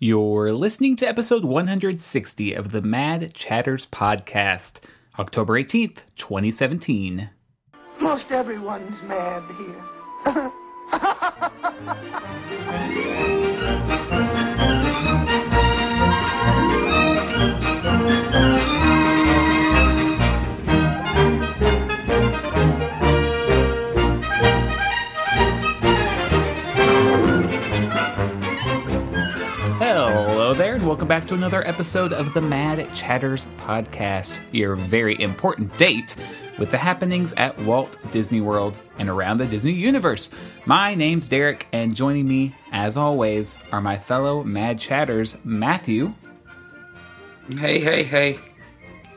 You're listening to episode 160 of the Mad Chatters podcast, October 18th, 2017. Most everyone's mad here. welcome back to another episode of the Mad Chatters podcast, your very important date with the happenings at Walt Disney World and around the Disney universe. My name's Derek, and joining me, as always, are my fellow Mad Chatters, Matthew Hey, hey, hey.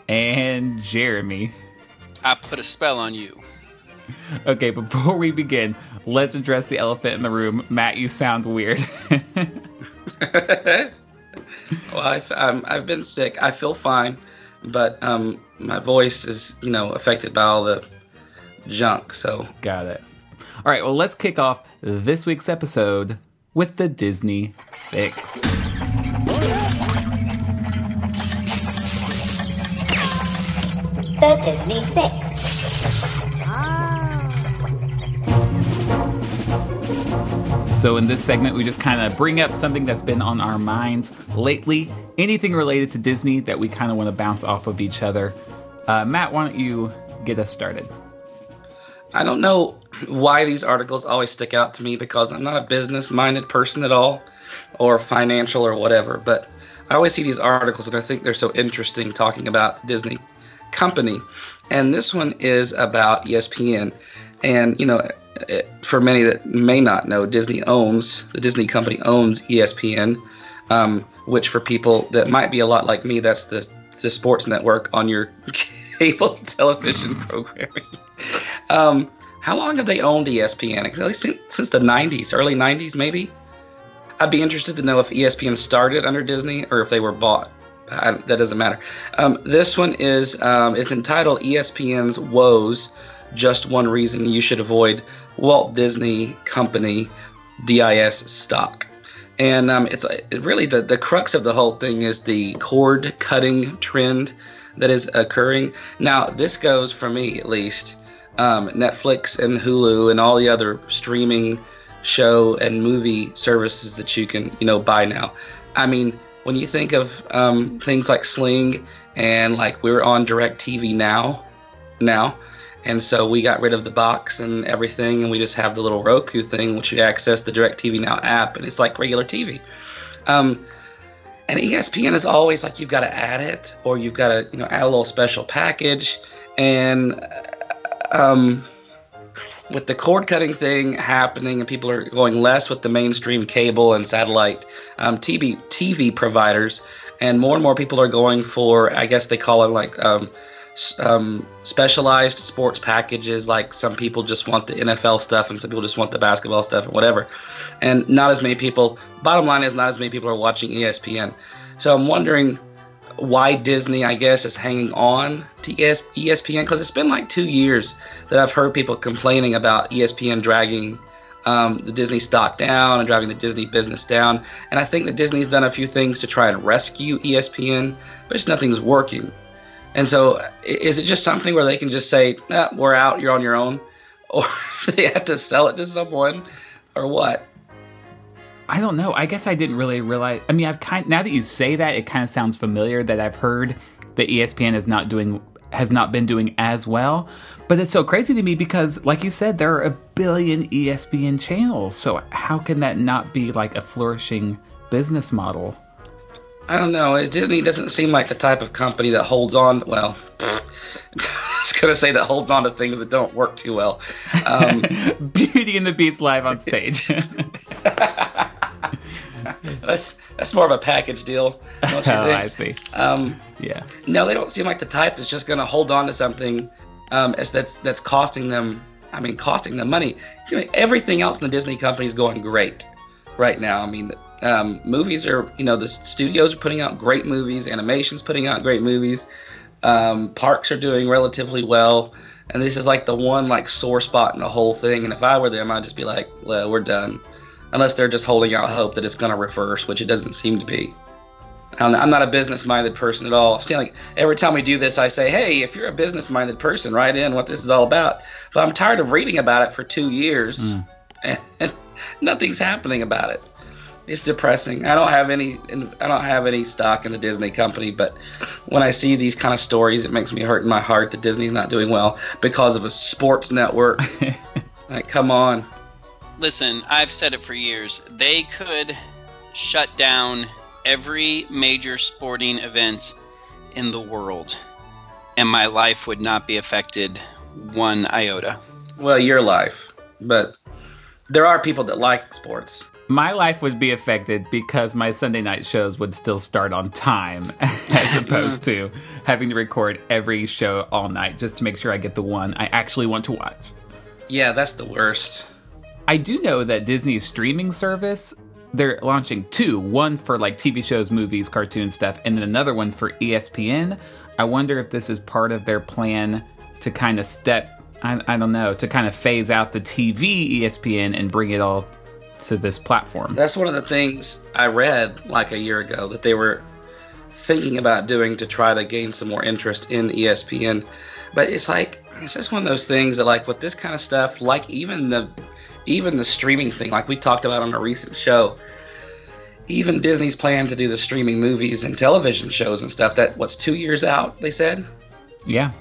and Jeremy. I put a spell on you. Okay, before we begin, let's address the elephant in the room. Matt, you sound weird. well, I've, um, I've been sick. I feel fine, but um, my voice is, you know, affected by all the junk. So Got it. All right, well, let's kick off this week's episode with the Disney Fix. The Disney Fix. So, in this segment, we just kind of bring up something that's been on our minds lately, anything related to Disney that we kind of want to bounce off of each other. Uh, Matt, why don't you get us started? I don't know why these articles always stick out to me because I'm not a business minded person at all or financial or whatever, but I always see these articles and I think they're so interesting talking about the Disney company. And this one is about ESPN. And, you know, for many that may not know, Disney owns, the Disney company owns ESPN, um, which for people that might be a lot like me, that's the, the sports network on your cable television programming. Um, how long have they owned ESPN? At least since, since the 90s, early 90s, maybe? I'd be interested to know if ESPN started under Disney or if they were bought. I, that doesn't matter. Um, this one is um, it's entitled ESPN's Woes. Just one reason you should avoid Walt Disney Company DIS stock. And um, it's really the, the crux of the whole thing is the cord cutting trend that is occurring. Now, this goes for me at least. Um, Netflix and Hulu and all the other streaming show and movie services that you can, you know, buy now. I mean, when you think of um, things like Sling and like we're on DirecTV now, now, and so we got rid of the box and everything, and we just have the little Roku thing, which you access the DirecTV Now app, and it's like regular TV. Um, and ESPN is always like you've got to add it, or you've got to you know add a little special package, and um, with the cord cutting thing happening and people are going less with the mainstream cable and satellite um, TV TV providers, and more and more people are going for I guess they call it like um, specialized sports packages. Like some people just want the NFL stuff, and some people just want the basketball stuff, and whatever. And not as many people. Bottom line is, not as many people are watching ESPN. So I'm wondering why Disney, I guess, is hanging on to ES- ESPN because it's been like two years that I've heard people complaining about ESPN dragging um, the Disney stock down and driving the Disney business down. And I think that Disney's done a few things to try and rescue ESPN, but just nothing's working. And so, is it just something where they can just say, nah, "We're out. You're on your own," or they have to sell it to someone, or what? I don't know. I guess I didn't really realize. I mean, I've kind now that you say that, it kind of sounds familiar that I've heard that ESPN is not doing has not been doing as well. But it's so crazy to me because, like you said, there are a billion ESPN channels. So how can that not be like a flourishing business model? I don't know. Disney doesn't seem like the type of company that holds on. Well, I was gonna say that holds on to things that don't work too well. Um, Beauty and the Beast live on stage. that's that's more of a package deal. Oh? I see. Um, Yeah. no, they don't seem like the type that's just gonna hold on to something um, as that's that's costing them. I mean, costing them money. I mean, everything else in the Disney company is going great right now. I mean, um, movies are you know the studios are putting out great movies, animations putting out great movies. Um, parks are doing relatively well, and this is like the one like sore spot in the whole thing. And if I were them, I'd just be like, well, we're done. unless they're just holding out hope that it's going to reverse, which it doesn't seem to be. I'm I'm not a business-minded person at all. I feel like every time we do this, I say, "Hey, if you're a business-minded person, write in what this is all about." But I'm tired of reading about it for two years, and nothing's happening about it. It's depressing. I don't have any. I don't have any stock in the Disney company, but when I see these kind of stories, it makes me hurt in my heart that Disney's not doing well because of a sports network. like, come on. Listen, I've said it for years. They could shut down every major sporting event in the world, and my life would not be affected one iota. Well, your life, but there are people that like sports. My life would be affected because my Sunday night shows would still start on time as opposed to having to record every show all night just to make sure I get the one I actually want to watch. Yeah, that's the worst. I do know that Disney's streaming service, they're launching two one for like TV shows, movies, cartoon stuff, and then another one for ESPN. I wonder if this is part of their plan to kind of step, I, I don't know, to kind of phase out the TV ESPN and bring it all to this platform. That's one of the things I read like a year ago that they were thinking about doing to try to gain some more interest in ESPN. But it's like it's just one of those things that like with this kind of stuff, like even the even the streaming thing, like we talked about on a recent show, even Disney's plan to do the streaming movies and television shows and stuff. That what's two years out? They said. Yeah.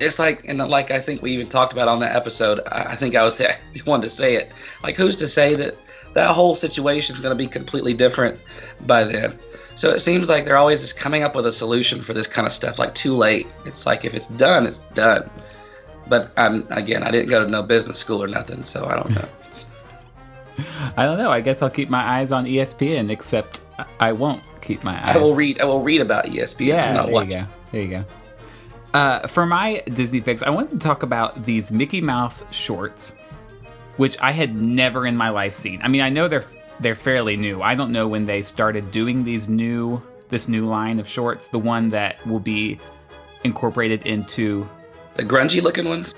It's like, and like I think we even talked about on that episode. I think I was the one to say it. Like, who's to say that that whole situation is going to be completely different by then? So it seems like they're always just coming up with a solution for this kind of stuff. Like too late. It's like if it's done, it's done. But I'm again, I didn't go to no business school or nothing, so I don't know. I don't know. I guess I'll keep my eyes on ESPN, except I- won't keep my eyes. I will read. I will read about ESPN. Yeah, there you go. There you go. Uh, for my Disney fix, I wanted to talk about these Mickey Mouse shorts, which I had never in my life seen. I mean, I know they're they're fairly new. I don't know when they started doing these new this new line of shorts, the one that will be incorporated into The grungy looking ones.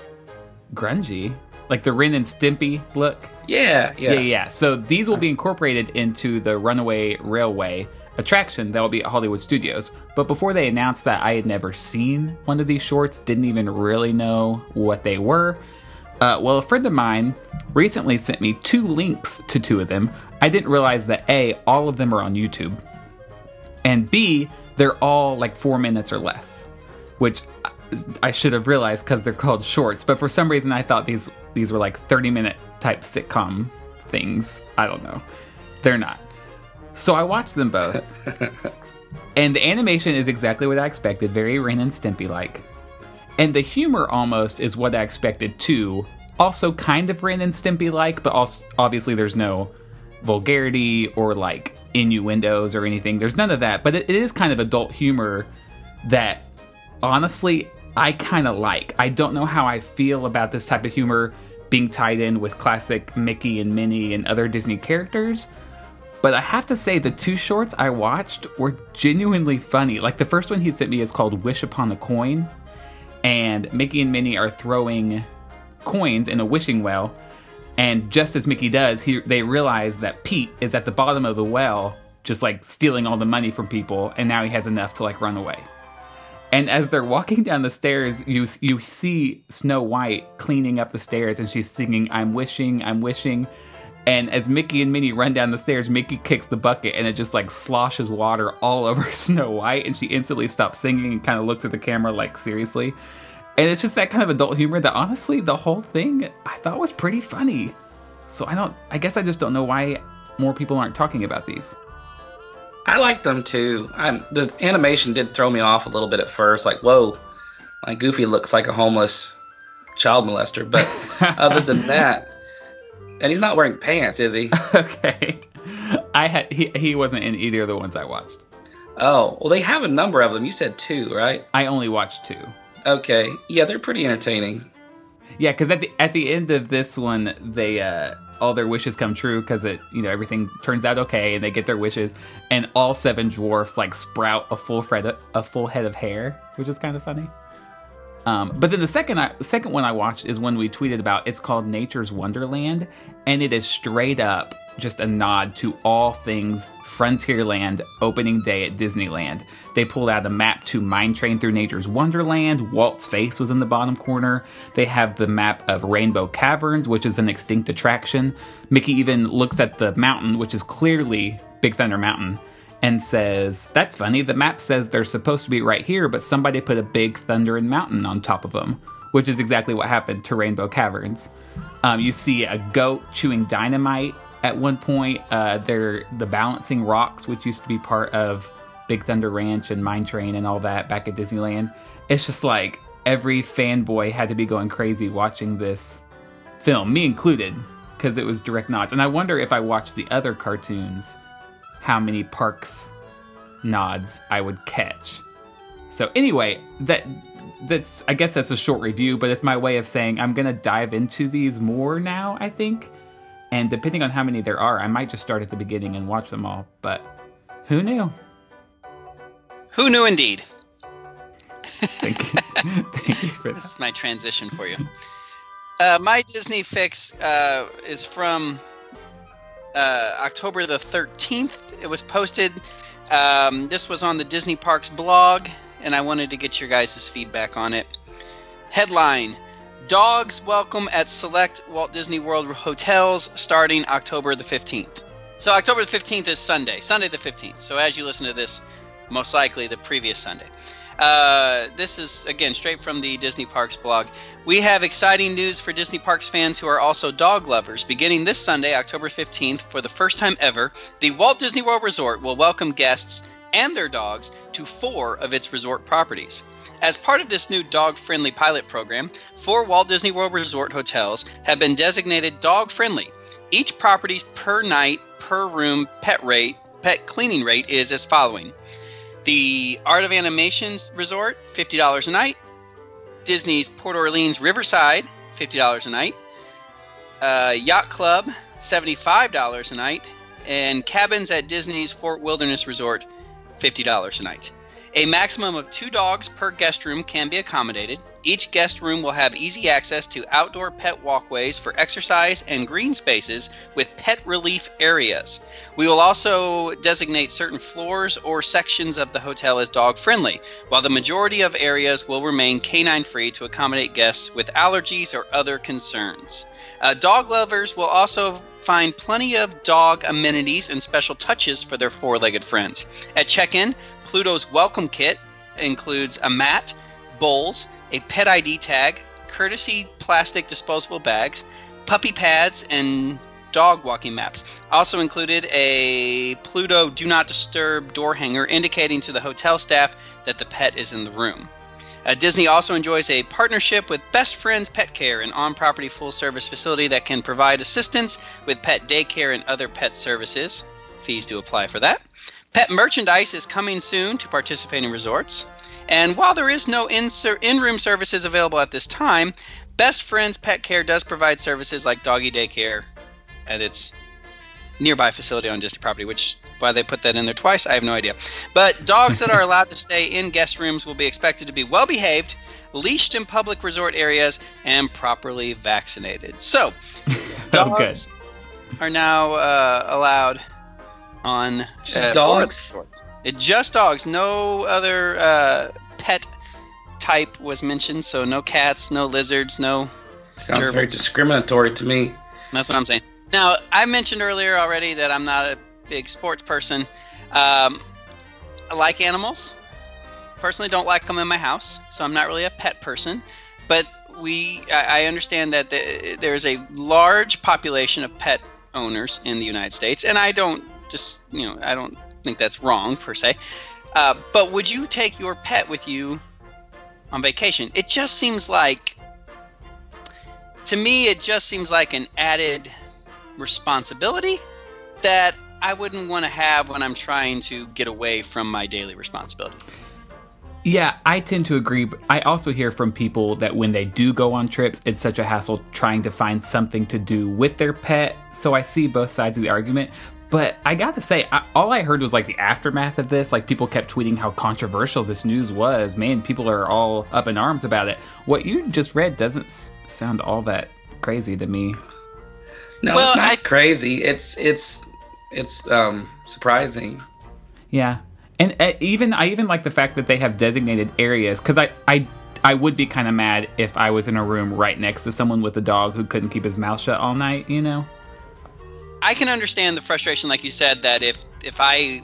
grungy, like the Ren and Stimpy look. Yeah, yeah. Yeah, yeah. So these will be incorporated into the Runaway Railway attraction that will be at Hollywood Studios. But before they announced that, I had never seen one of these shorts, didn't even really know what they were. Uh, well, a friend of mine recently sent me two links to two of them. I didn't realize that A, all of them are on YouTube, and B, they're all like four minutes or less, which I- should have realized because they're called shorts. But for some reason, I thought these these were like thirty minute type sitcom things. I don't know. They're not. So I watched them both, and the animation is exactly what I expected, very Ren and Stimpy like, and the humor almost is what I expected too. Also, kind of Ren and Stimpy like, but also obviously there's no vulgarity or like innuendos or anything. There's none of that, but it, it is kind of adult humor that honestly I kind of like. I don't know how I feel about this type of humor being tied in with classic Mickey and Minnie and other Disney characters. But I have to say, the two shorts I watched were genuinely funny. Like the first one he sent me is called Wish Upon a Coin, and Mickey and Minnie are throwing coins in a wishing well. And just as Mickey does, he, they realize that Pete is at the bottom of the well, just like stealing all the money from people, and now he has enough to like run away. And as they're walking down the stairs, you you see Snow White cleaning up the stairs, and she's singing "I'm wishing, I'm wishing." And as Mickey and Minnie run down the stairs, Mickey kicks the bucket, and it just like sloshes water all over Snow White, and she instantly stops singing and kind of looks at the camera like seriously. And it's just that kind of adult humor that honestly, the whole thing I thought was pretty funny. So I don't, I guess I just don't know why more people aren't talking about these. I like them too. I'm, the animation did throw me off a little bit at first. Like, whoa, like Goofy looks like a homeless child molester. But other than that, and he's not wearing pants, is he? okay. I had he, he wasn't in either of the ones I watched. Oh, well, they have a number of them. You said two, right? I only watched two. Okay, yeah, they're pretty entertaining. Yeah, because at the at the end of this one, they uh, all their wishes come true because it you know everything turns out okay and they get their wishes, and all seven dwarfs like sprout a full head a full head of hair, which is kind of funny. Um, but then the second I, second one I watched is one we tweeted about. It's called Nature's Wonderland, and it is straight up just a nod to all things Frontierland opening day at Disneyland. They pulled out a map to Mine Train Through Nature's Wonderland. Walt's face was in the bottom corner. They have the map of Rainbow Caverns, which is an extinct attraction. Mickey even looks at the mountain, which is clearly Big Thunder Mountain, and says, That's funny, the map says they're supposed to be right here, but somebody put a Big Thunder and Mountain on top of them, which is exactly what happened to Rainbow Caverns. Um, you see a goat chewing dynamite at one point. Uh, they're the balancing rocks, which used to be part of Big Thunder Ranch and Mine Train and all that back at Disneyland. It's just like every fanboy had to be going crazy watching this film, me included, because it was direct nods. And I wonder if I watched the other cartoons, how many parks nods I would catch. So anyway, that that's I guess that's a short review, but it's my way of saying I'm gonna dive into these more now. I think, and depending on how many there are, I might just start at the beginning and watch them all. But who knew? Who knew indeed? Thank you. Thank you for This that. is my transition for you. Uh, my Disney fix uh, is from uh, October the 13th. It was posted. Um, this was on the Disney Parks blog, and I wanted to get your guys' feedback on it. Headline Dogs welcome at select Walt Disney World hotels starting October the 15th. So, October the 15th is Sunday, Sunday the 15th. So, as you listen to this, most likely the previous Sunday. Uh, this is again straight from the Disney Parks blog. We have exciting news for Disney Parks fans who are also dog lovers. Beginning this Sunday, October 15th, for the first time ever, the Walt Disney World Resort will welcome guests and their dogs to four of its resort properties. As part of this new dog friendly pilot program, four Walt Disney World Resort hotels have been designated dog friendly. Each property's per night, per room pet rate, pet cleaning rate is as following. The Art of Animations Resort, $50 a night. Disney's Port Orleans Riverside, $50 a night. Uh, Yacht Club, $75 a night. And cabins at Disney's Fort Wilderness Resort, $50 a night. A maximum of two dogs per guest room can be accommodated. Each guest room will have easy access to outdoor pet walkways for exercise and green spaces with pet relief areas. We will also designate certain floors or sections of the hotel as dog friendly, while the majority of areas will remain canine free to accommodate guests with allergies or other concerns. Uh, dog lovers will also find plenty of dog amenities and special touches for their four legged friends. At check in, Pluto's welcome kit includes a mat, bowls, a pet ID tag, courtesy plastic disposable bags, puppy pads, and dog walking maps. Also included a Pluto Do Not Disturb door hanger indicating to the hotel staff that the pet is in the room. Uh, Disney also enjoys a partnership with Best Friends Pet Care, an on property full service facility that can provide assistance with pet daycare and other pet services. Fees do apply for that. Pet merchandise is coming soon to participating resorts. And while there is no in room services available at this time, Best Friends Pet Care does provide services like doggy daycare at its nearby facility on Disney property, which why they put that in there twice, I have no idea. But dogs that are allowed to stay in guest rooms will be expected to be well behaved, leashed in public resort areas, and properly vaccinated. So, Oh, good. dogs are now uh, allowed on Just uh, dogs? It just dogs. No other uh, pet type was mentioned. So no cats, no lizards, no. Sounds very discriminatory to me. That's what I'm saying. Now I mentioned earlier already that I'm not a big sports person. Um, I like animals. Personally, don't like them in my house, so I'm not really a pet person. But we, I understand that the, there's a large population of pet owners in the United States, and I don't just, you know, I don't think that's wrong per se. Uh, but would you take your pet with you on vacation? It just seems like, to me, it just seems like an added responsibility that I wouldn't want to have when I'm trying to get away from my daily responsibility. Yeah, I tend to agree. But I also hear from people that when they do go on trips, it's such a hassle trying to find something to do with their pet. So I see both sides of the argument. But I got to say, I, all I heard was like the aftermath of this. Like people kept tweeting how controversial this news was. Man, people are all up in arms about it. What you just read doesn't s- sound all that crazy to me. No, Well, it's not I- crazy. It's it's it's um surprising. Yeah, and uh, even I even like the fact that they have designated areas because I I I would be kind of mad if I was in a room right next to someone with a dog who couldn't keep his mouth shut all night. You know? I can understand the frustration, like you said, that if if I,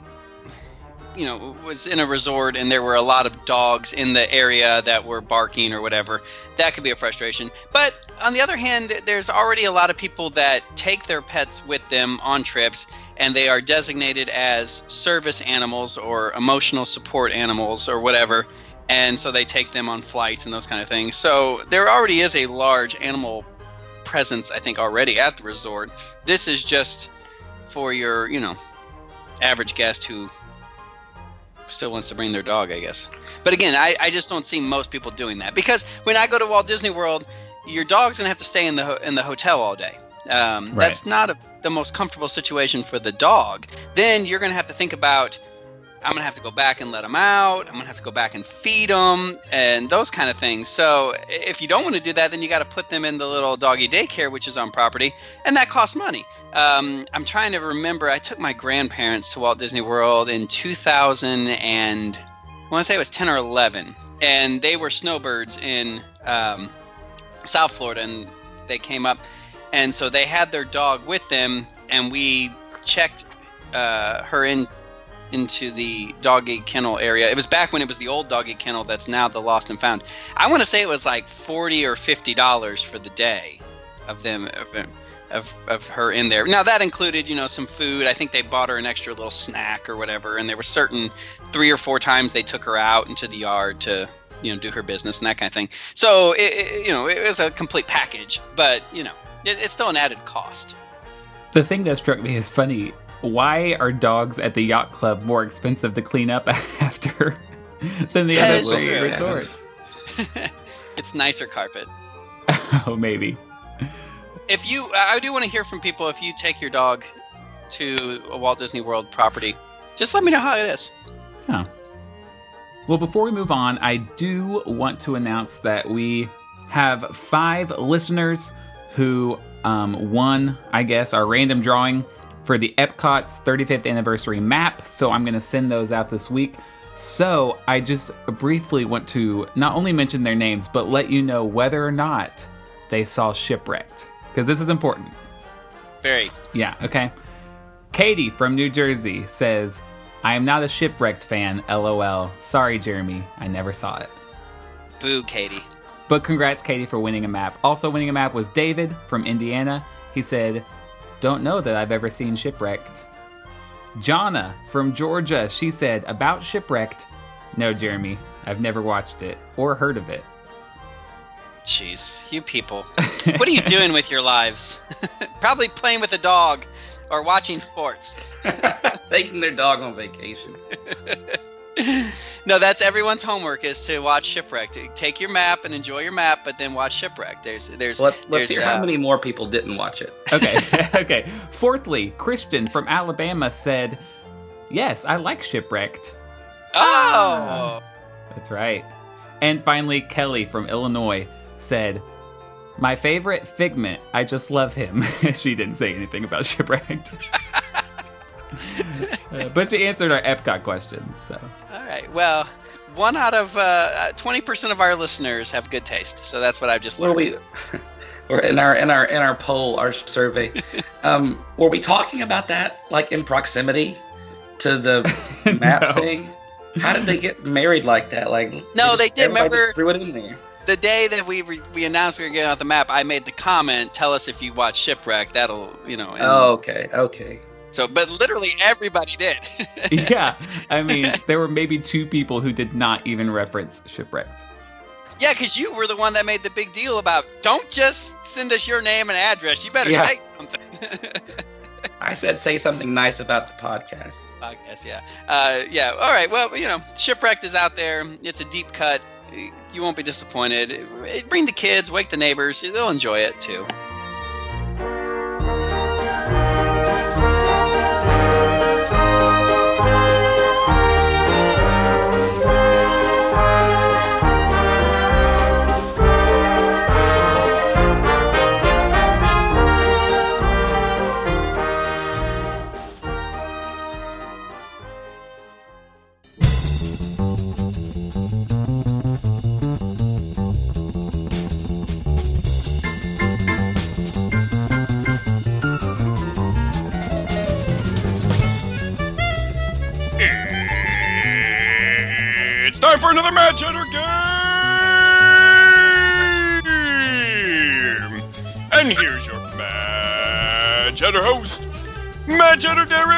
you know, was in a resort and there were a lot of dogs in the area that were barking or whatever, that could be a frustration. But on the other hand, there's already a lot of people that take their pets with them on trips, and they are designated as service animals or emotional support animals or whatever. And so they take them on flights and those kind of things. So there already is a large animal presence, I think, already at the resort. This is just for your, you know, average guest who still wants to bring their dog, I guess. But again, I, I just don't see most people doing that because when I go to Walt Disney World, your dog's gonna have to stay in the ho- in the hotel all day. Um, Right. That's not a, the most comfortable situation for the dog. Then you're gonna have to think about. I'm gonna have to go back and let them out. I'm gonna have to go back and feed them and those kind of things. So if you don't want to do that, then you got to put them in the little doggy daycare, which is on property, and that costs money. Um, I'm trying to remember. I took my grandparents to Walt Disney World in 2000 and I want to say it was 10 or 11, and they were snowbirds in um, South Florida, and they came up, and so they had their dog with them, and we checked uh, her in into the doggy kennel area. It was back when it was the old doggy kennel that's now the lost and found. I want to say it was like 40 or 50 dollars for the day of them of, of, her in there. Now that included, you know, some food. I think they bought her an extra little snack or whatever and there were certain 3 or 4 times they took her out into the yard to you know do her business and that kind of thing. So it, it you know, it was a complete package, but you know, it, it's still an added cost. The thing that struck me as funny: why are dogs at the yacht club more expensive to clean up after than the other true. resorts? it's nicer carpet. oh, maybe. if you i do want to hear from people if you take your dog to a walt disney world property just let me know how it is Yeah. Well, before we move on, I do want to announce that we have five listeners who um, won, I guess, our random drawing for the Epcot's 35th anniversary map. So I'm going to send those out this week. So I just briefly want to not only mention their names, but let you know whether or not they saw Shipwrecked. Because this is important. very Yeah, okay. Katie from New Jersey says, I am not a shipwrecked fan, lol. Sorry, Jeremy, I never saw it. boo katie But congrats, Katie, for winning a map. Also winning a map was David from Indiana. He said, Don't know that I've ever seen Shipwrecked. Jonna from Georgia, she said, About Shipwrecked. No, Jeremy, I've never watched it or heard of it. jeez you people what are you doing with your lives probably playing with a dog or watching sports Taking their dog on vacation. no that's everyone's homework is to watch shipwreck take your map and enjoy your map but then watch shipwreck there's there's Let's let's there's, hear how uh, many more people didn't watch it. Okay, okay. Fourthly, Christian from Alabama said, Yes, I like Shipwrecked. oh That's right. And finally, Kelly from Illinois said, My favorite Figment. I just love him. she didn't say anything about Shipwrecked. Uh, but she answered our Epcot questions. So All right. Well, one out of uh, twenty percent of our listeners have good taste, so that's what I've just Were learned. we? Or in our in our in our poll, our survey, um, were we talking about that like in proximity to the map No. thing? How did they get married like that? Like No, just- they did, everybody remember- just threw it in there. The day that we re- we announced we were getting out the map, I made the comment, "Tell us if you watch Shipwreck." That'll you know. and Oh, okay, okay. So, but literally everybody did. yeah, I mean, there were maybe two people who did not even reference Shipwrecked. yeah, because you were the one that made the big deal about don't just send us your name and address. You better Yeah. say something. I said say something nice about the podcast. podcast. Yeah, uh, yeah. All right. Well, you know, shipwrecked is out there. It's a deep cut. You won't be disappointed. Bring the kids, wake the neighbors. They'll enjoy it too. Time for another Mad Chatter game! And here's your Mad Chatter host, Mad Chatter Derek!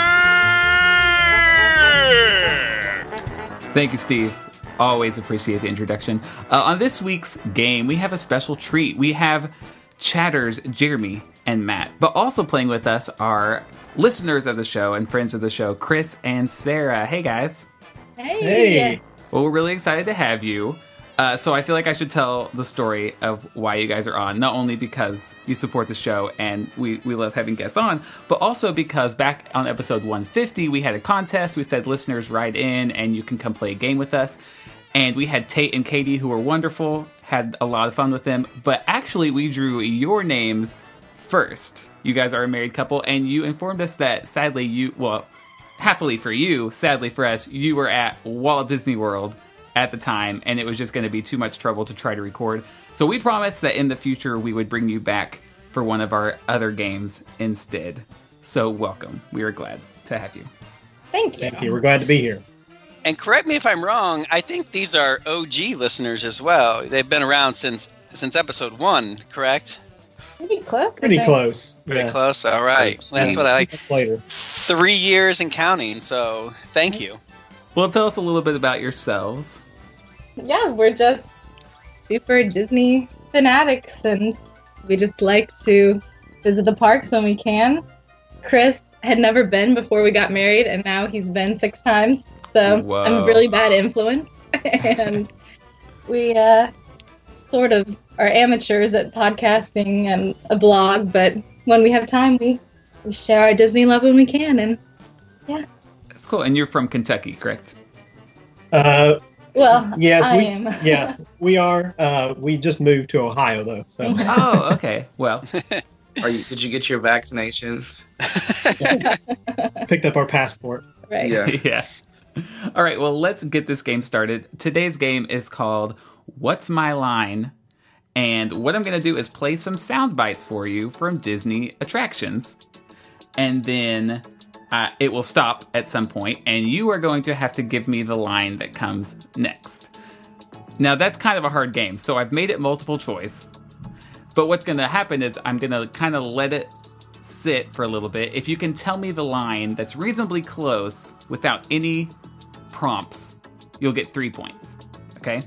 Thank you, Steve. Always appreciate the introduction. Uh, on this week's game, we have a special treat. We have chatters Jeremy and Matt, but also playing with us are listeners of the show and friends of the show, Chris and Sarah. Hey, guys. Hey. Hey. Well, we're really excited to have you. Uh, so I feel like I should tell the story of why you guys are on, not only because you support the show and we, we love having guests on, but also because back on episode 150, we had a contest. We said listeners write in and you can come play a game with us. And we had Tate and Katie who were wonderful, had a lot of fun with them. But actually, we drew your names first. You guys are a married couple, and you informed us that sadly, you, well, happily for you, sadly for us, you were at Walt Disney World at the time, and it was just going to be too much trouble to try to record. So we promised that in the future we would bring you back for one of our other games instead. So welcome. We are glad to have you. Thank you. Thank you. We're glad to be here. And correct me if I'm wrong. I think these are OG listeners as well. They've been around since since episode one. Correct? Pretty close. Pretty close. Pretty yeah. close. All right. That's what I like. Later. Three years and counting. So thank you. Well, tell us a little bit about yourselves. Yeah, we're just super Disney fanatics, and we just like to visit the parks when we can. Chris had never been before we got married, and now he's been six times. So Whoa. I'm a really bad influence, and we uh, sort of are amateurs at podcasting and a blog. But when we have time, we we share our Disney love when we can, and yeah. That's cool. And you're from Kentucky, correct? Uh, well, yes, I we, am. yeah, we are. Uh, we just moved to Ohio though, so oh, okay. Well, Are you? Did you get your vaccinations? picked up our passport. right. Yeah. yeah. All right, well, let's get this game started. Today's game is called What's My Line? And what I'm going to do is play some sound bites for you from Disney attractions. And then uh, it will stop at some point, and you are going to have to give me the line that comes next. Now, that's kind of a hard game, so I've made it multiple choice. But what's going to happen is I'm going to kind of let it sit for a little bit. If you can tell me the line that's reasonably close without any prompts, you'll get three points. Okay?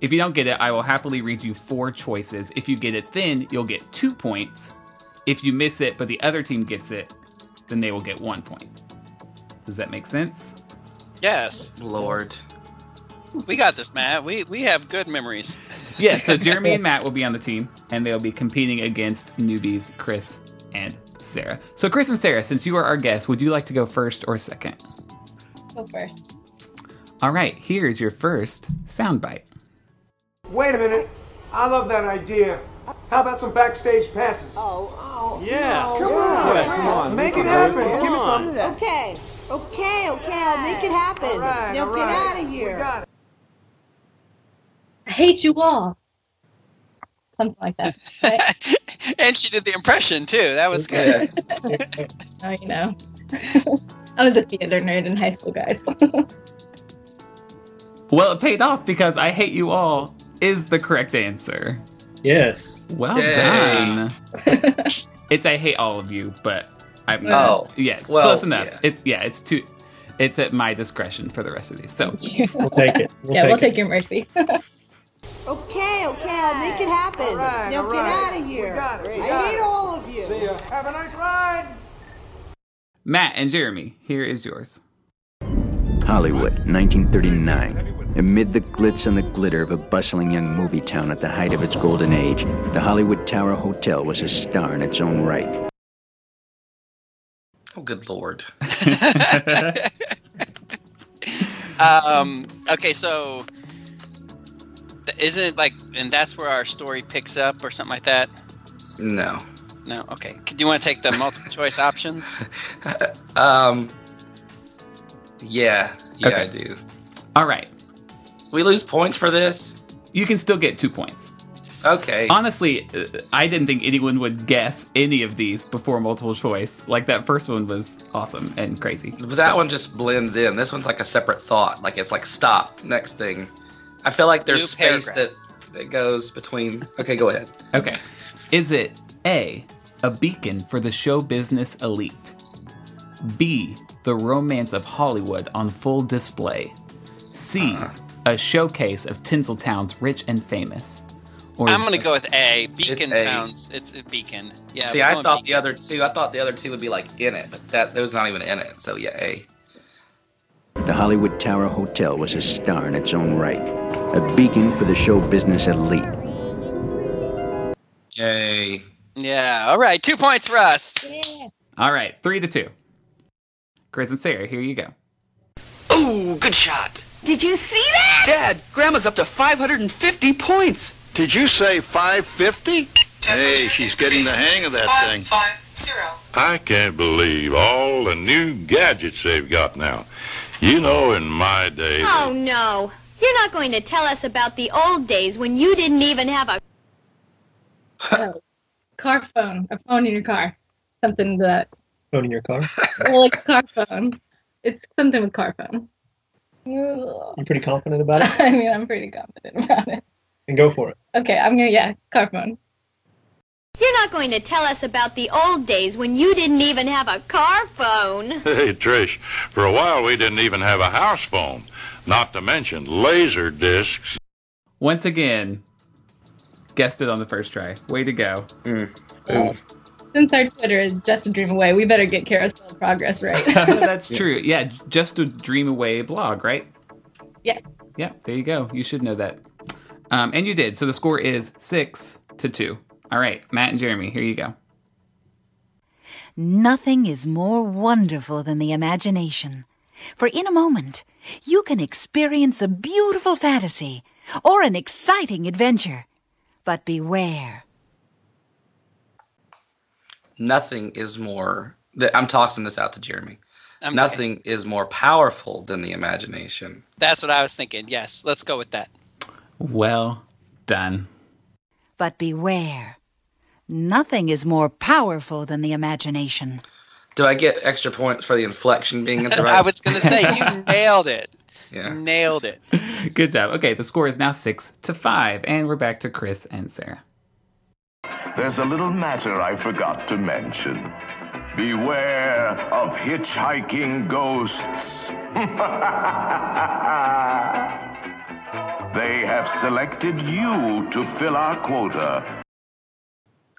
If you don't get it, I will happily read you four choices. If you get it, then you'll get two points. If you miss it, but the other team gets it, then they will get one point. Does that make sense? Yes, Lord. we got this, Matt. We we have good memories. Yeah, so Jeremy and Matt will be on the team, and they'll be competing against newbies Chris and Sarah. So, Chris and Sarah, since you are our guests, would you like to go first or second? Go first. All right, here's your first soundbite. Wait a minute. I love that idea. How about some backstage passes? Oh, oh. Yeah. Come on. come on. Make it happen. Give me some. Okay. Okay, okay, I'll make it happen. All right, now all get right. out of We here. got it. I hate you all. Something like that. Right? and she did the impression too. That was good. oh, you know. I was a theater nerd in high school, guys. Well, it paid off because I hate you all is the correct answer. Yes. Well Yay. done. it's I hate all of you, but I'm Oh. Uh, yeah, Well, close enough. yeah. It's yeah, it's too it's at my discretion for the rest of these. So We'll take it. We'll yeah, take we'll it. take your mercy. Okay, okay, I'll make it happen. All right, now get right. out of We here. got it, we I hate it. all of you. See ya. Have a nice ride. Matt and Jeremy, here is yours. Hollywood, 1939. Amid the glitz and the glitter of a bustling young movie town at the height of its golden age, the Hollywood Tower Hotel was a star in its own right. Oh, good lord. um, okay, so isn't it like, and that's where our story picks up or something like that? No. No. Okay. Do you want to take the multiple choice options? Um. Yeah. Yeah, Okay. I do. All right. We lose points for this. You can still get two points. Okay. Honestly, uh, I didn't think anyone would guess any of these before multiple choice. Like that first one was awesome and crazy. But that one just blends in. This one's like a separate thought. Like it's like stop. Next thing. I feel like there's New space paragraph. that that goes between. Okay, go ahead. Okay. Is it A, a beacon for the show business elite? B, the romance of Hollywood on full display? C, a showcase of Tinseltown's rich and famous? Or I'm gonna go with A. Beacon A. sounds. It's a beacon. Yeah. see, I going thought the other two. I thought the other two would be like in it, but that those not even in it. So yeah, A. The Hollywood Tower Hotel was a star in its own right, a beacon for the show business elite. Yay. Yeah. All right. Two points for us. All right, three to two. Chris and Sarah, here you go. Ooh, good shot. Did you see that? Dad, Grandma's up to 550 points. Did you say 550? Hey, she's getting the hang of that thing. Five, zero. I can't believe all the new gadgets they've got now. You know, in my day, Oh no. You're not going to tell us about the old days when you didn't even have a Oh, car phone, a phone in your car, something that Phone in your car. well, like a car phone. It's something with car phone. Ugh. You pretty confident about it? I mean, I'm pretty confident about it. And go for it. Okay, I'm gonna yeah, car phone. You're not going to tell us about the old days when you didn't even have a car phone. hey, Trish, for a while we didn't even have a house phone, not to mention laser discs. Once again, guessed it on the first try. Way to go. Mm. Since our Twitter is just a dream away, we better get carousel progress right. That's true. Yeah, just a dream away blog, right? yeah. Yeah, there you go. You should know that. Um, and you did. So the score is six to two. All right, Matt and Jeremy, here you go. Nothing is more wonderful than the imagination. For in a moment, you can experience a beautiful fantasy or an exciting adventure. But beware. Nothing is more. th- I'm tossing this out to Jeremy. Okay. Nothing is more powerful than the imagination. That's what I was thinking. Yes. Let's go with that. Well done. But beware. Nothing is more powerful than the imagination. Do I get extra points for the inflection being at the right? I was gonna say you nailed it. Yeah. Nailed it. Good job. Okay, the score is now six to five, and we're back to Chris and Sarah. There's a little matter I forgot to mention. Beware of hitchhiking ghosts. they have selected you to fill our quota.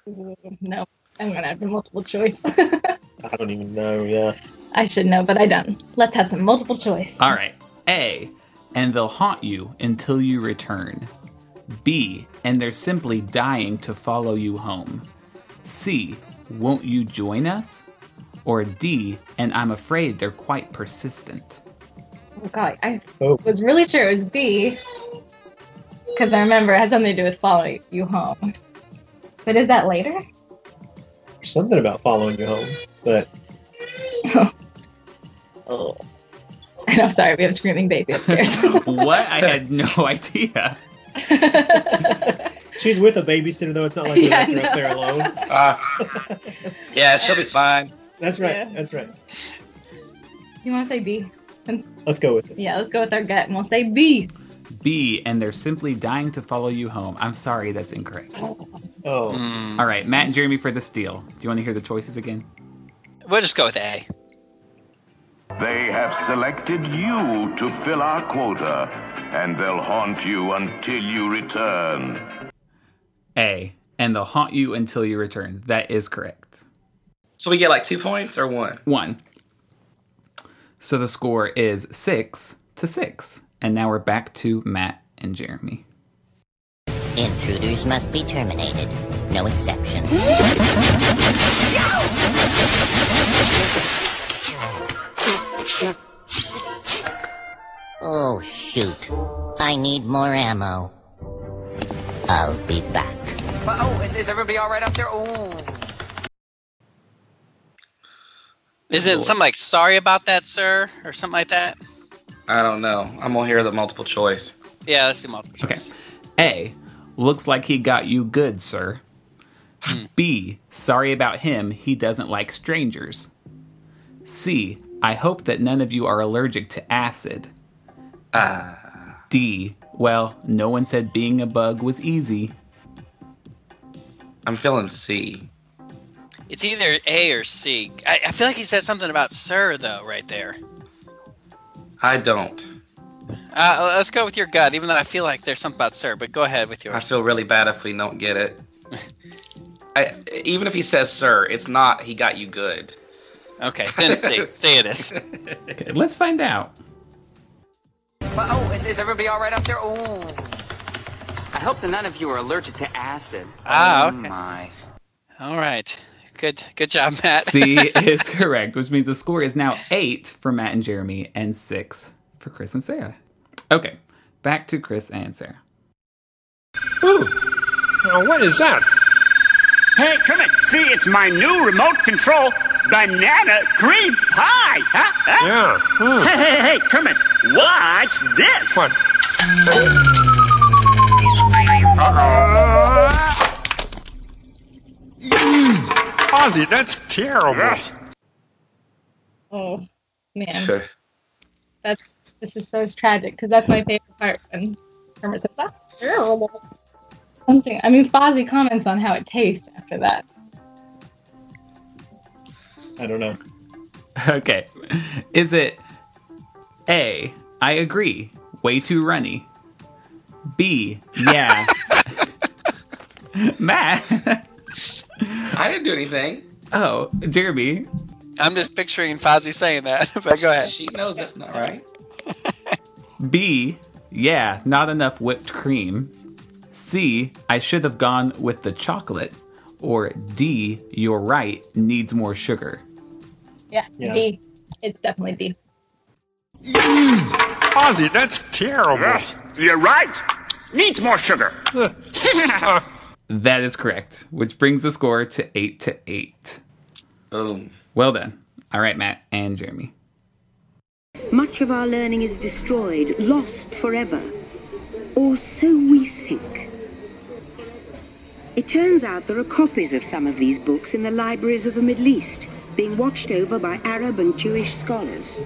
Mm, no, I'm gonna have the multiple choice. I don't even know. Yeah. I should know, but I don't. Let's have some multiple choice. All right. A, and they'll haunt you until you return. B, and they're simply dying to follow you home. C, won't you join us? Or D, and I'm afraid they're quite persistent. Oh god, I Oh. was really sure it was B. Because I remember it had something to do with following you home. But is that later? There's something about following you home, but Oh. I'm sorry, we have a screaming baby upstairs. what? I had no idea. she's with a babysitter though. It's not like we Yeah, left her up there alone. Ah. yeah, she'll be fine. That's right. Yeah. That's right. Do you want to say B? Let's go with it. Yeah, let's go with our gut and we'll say B. B, and they're simply dying to follow you home. I'm sorry, that's incorrect. Oh, Mm. All right, Matt and Jeremy for the steal. Do you want to hear the choices again? We'll just go with A. They have selected you to fill our quota, and they'll haunt you until you return. A, and they'll haunt you until you return. That is correct. So we get like two points or one? One. So the score is six to six. And now we're back to Matt and Jeremy. Intruders must be terminated. No exceptions. Oh, shoot. I need more ammo. I'll be back. Oh, is, is everybody all right up there? Oh. Is it something like "Sorry about that, sir" or something like that? I don't know. I'm gonna hear the multiple choice. Yeah, let's do multiple choice. Okay. A. Looks like he got you good, sir. Hmm. B. Sorry about him. He doesn't like strangers. C. I hope that none of you are allergic to acid. Ah. D. Well, no one said being a bug was easy. I'm feeling C. It's either A or C. I, I feel like he said something about sir though, right there. I don't. Uh, let's go with your gut, even though I feel like there's something about sir. But go ahead with yours. I feel really bad if we don't get it. I, even if he says sir, it's not he got you good. Okay, then C. C it is. Okay, let's find out. But, oh, is, is everybody all right up there? Oh, I hope that none of you are allergic to acid. Ah, oh okay. my. All right. Good. Good job, Matt. C is correct, which means the score is now eight for Matt and Jeremy and six for Chris and Sarah. Okay, back to Chris and Sarah. Ooh. Now, what is that? Hey, Kermit, see, it's my new remote control banana cream pie. Huh? Huh? Yeah. Hmm. Hey, hey, hey, Kermit, watch this. What? Oh, Fozzie, that's terrible. Oh man, that's this is so tragic because that's my favorite part when Kermit says that's terrible. Something. I mean, Fozzie comments on how it tastes after that. I don't know. Okay, is it A? I agree. Way too runny. B. Yeah. Matt. I didn't do anything. Oh, Jeremy. I'm just picturing Fozzie saying that. But go ahead. She knows that's not right. B. Yeah, not enough whipped cream. C. I should have gone with the chocolate. Or D. You're right. Needs more sugar. Yeah, Yeah. D. It's definitely D. Mm. Fozzie, that's terrible. You're right. Needs more sugar. That is correct, which brings the score to eight to eight. Boom. Well done. All right, Matt and Jeremy. Much of our learning is destroyed, lost forever. Or so we think. It turns out there are copies of some of these books in the libraries of the Middle East, being watched over by Arab and Jewish scholars.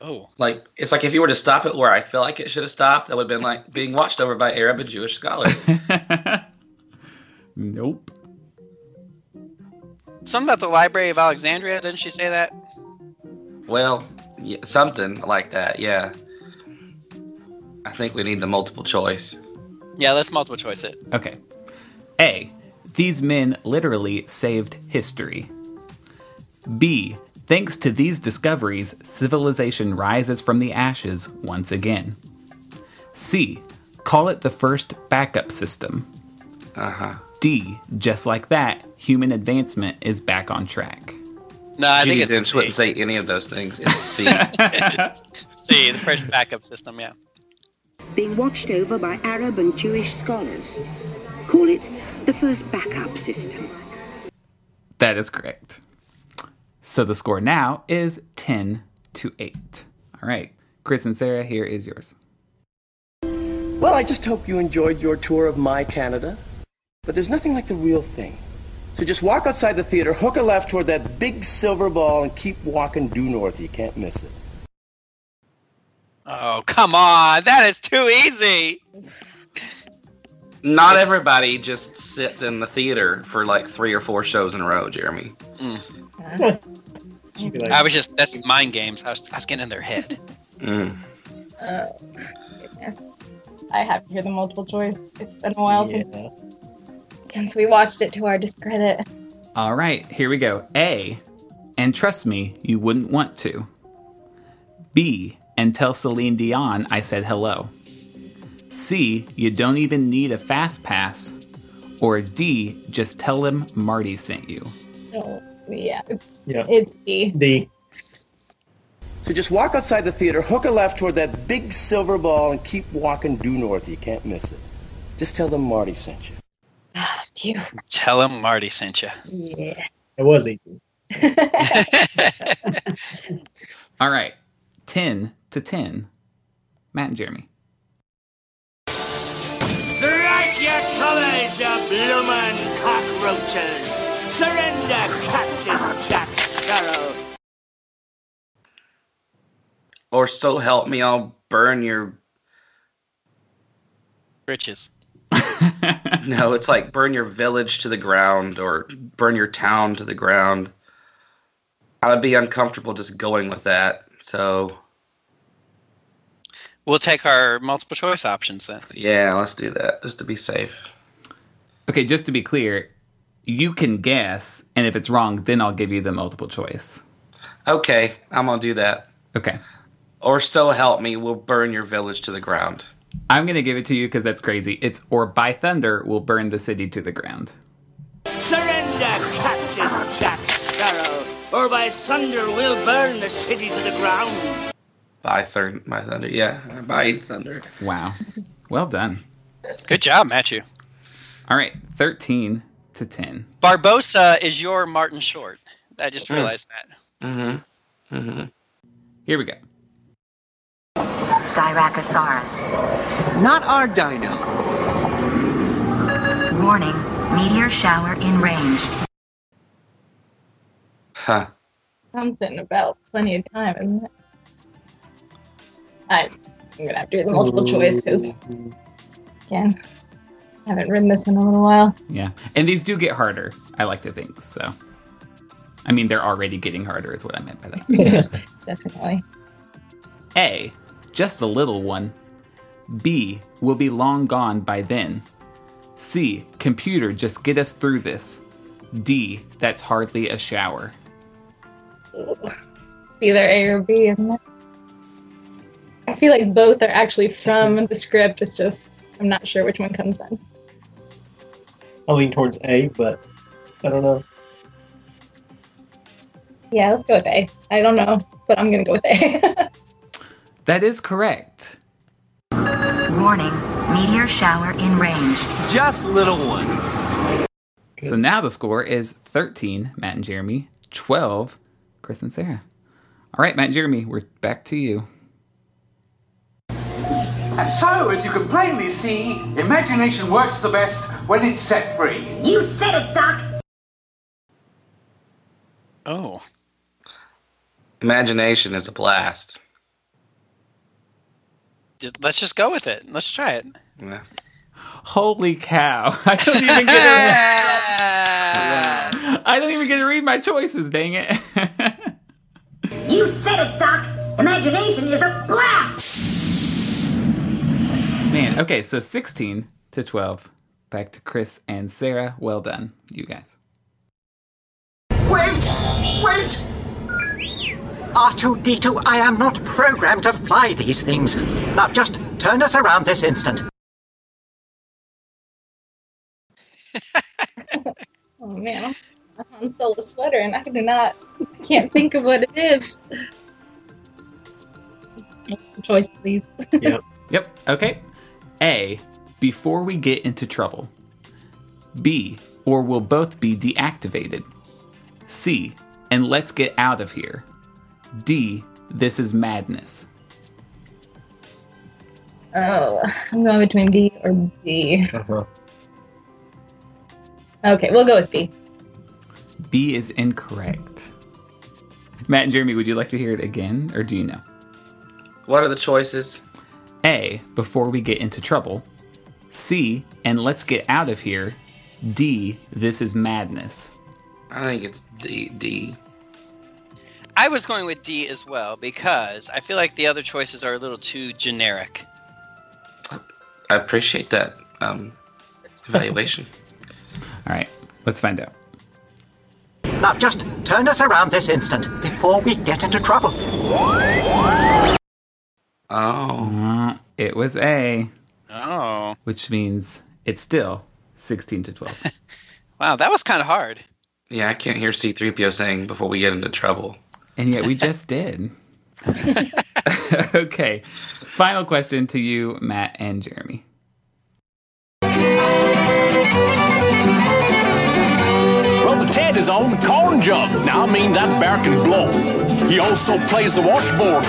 Oh. Like it's like if you were to stop it where I feel like it should have stopped, that would have been like being watched over by Arab and Jewish scholars. Nope. Something about the Library of Alexandria. Didn't she say that? well, yeah, something like that. Yeah. I think we need the multiple choice. Yeah, let's multiple choice it. Okay. A. These men literally saved history. B. Thanks to these discoveries, civilization rises from the ashes once again. C. Call it the first backup system. Uh huh. D. Just like that, human advancement is back on track. No, I think Judi it's Dench C. wouldn't say any of those things. It's C. C, the first backup system. Yeah. Being watched over by Arab and Jewish scholars. Call it the first backup system. That is correct. So the score now is 10 to 8. All right. Chris and Sarah, here is yours. Well, I just hope you enjoyed your tour of my Canada. But there's nothing like the real thing. So just walk outside the theater, hook a left toward that big silver ball, and keep walking due north. You can't miss it. Oh, come on. That is too easy. Not everybody just sits in the theater for like three or four shows in a row, Jeremy. I was just, that's mind games. I was, I was getting in their head. Mm. Oh, goodness. I have to hear the multiple choice. It's been a while since, since we watched it to our discredit. All right, here we go. A, and trust me, you wouldn't want to. B, and tell Celine Dion I said hello. C, you don't even need a fast pass. Or D, just tell them Marty sent you. Oh, yeah. Yeah. It's D. D. So just walk outside the theater, hook a left toward that big silver ball, and keep walking due north. You can't miss it. Just tell them Marty sent you. You. Tell him Marty sent you. Yeah. It was easy. All right. 10 to 10. Matt and Jeremy. Strike your colors, you bloomin' cockroaches! Surrender, Captain Jack Sparrow! Or so help me, I'll burn your. Riches. No, it's like burn your village to the ground or burn your town to the ground. I would be uncomfortable just going with that. So We'll take our multiple choice options then. yeah, let's do that just to be safe. Okay, just to be clear, you can guess, and if it's wrong, then I'll give you the multiple choice. Okay, I'm gonna do that. Okay. Or so help me, we'll burn your village to the ground. I'm going to give it to you because that's crazy. It's or by thunder we'll burn the city to the ground. Surrender, Captain Jack Sparrow! Or by thunder we'll burn the city to the ground! By thunder, by thunder, yeah, by thunder. Wow. Well done. Good job, Matthew. All right, 13 to 10. Barbossa is your Martin Short. I just Hmm. realized that. Mm-hmm. Mm-hmm. Here we go. Styracosaurus. Not our dino. Warning, meteor shower in range. Huh. Something about plenty of time, isn't it? I, I'm gonna have to do the multiple choice because, again, I haven't ridden this in a little while. Yeah. And these do get harder, I like to think. So, I mean, they're already getting harder, is what I meant by that. Definitely. A, just a little one. B, will be long gone by then. C, computer, just get us through this. D, that's hardly a shower. It's either A or B, isn't it? I feel like both are actually from the script. It's just I'm not sure which one comes in. I lean towards A, but I don't know. Yeah, let's go with A. I don't know, but I'm gonna go with A. That is correct. Warning, meteor shower in range. Just little one. So now the score is 13, Matt and Jeremy, 12, Chris and Sarah. All right, Matt and Jeremy, we're back to you. And so, as you can plainly see, imagination works the best when it's set free. You said it, Doc! Oh. Imagination is a blast. Let's just go with it. Let's try it. Yeah. Holy cow. I don't even get to I don't even get to read my choices, dang it. You said it, Doc! Imagination is a blast! Man, okay, so 16 to 12. Back to Chris and Sarah. Well done, you guys. Wait! Wait! R2D2, I am not programmed to fly these things. Now just turn us around this instant. oh man, I'm on solo sweater, and I do not can't think of what it is. Choice, please. Yep. Yep, okay. A, before we get into trouble. B, or we'll both be deactivated. C, and let's get out of here. D, this is madness. Oh, I'm going between B or D. Uh-huh. Okay, we'll go with B. B is incorrect. Matt and Jeremy, would you like to hear it again, or do you know? What are the choices? A, before we get into trouble. C, and let's get out of here. D, this is madness. I think it's D. D. I was going with D as well because I feel like the other choices are a little too generic. I appreciate that um, evaluation. All right, let's find out. Now just turn us around this instant before we get into trouble. Oh. Uh, it was A, Oh. which means it's still 16 to 12. Wow, that was kind of hard. Yeah, I can't hear C3PO saying before we get into trouble. and yet we just did. okay, final question to you, Matt and Jeremy. Roll the tape. got his own corn jug. Now I mean that bear can blow. He also plays the washboard.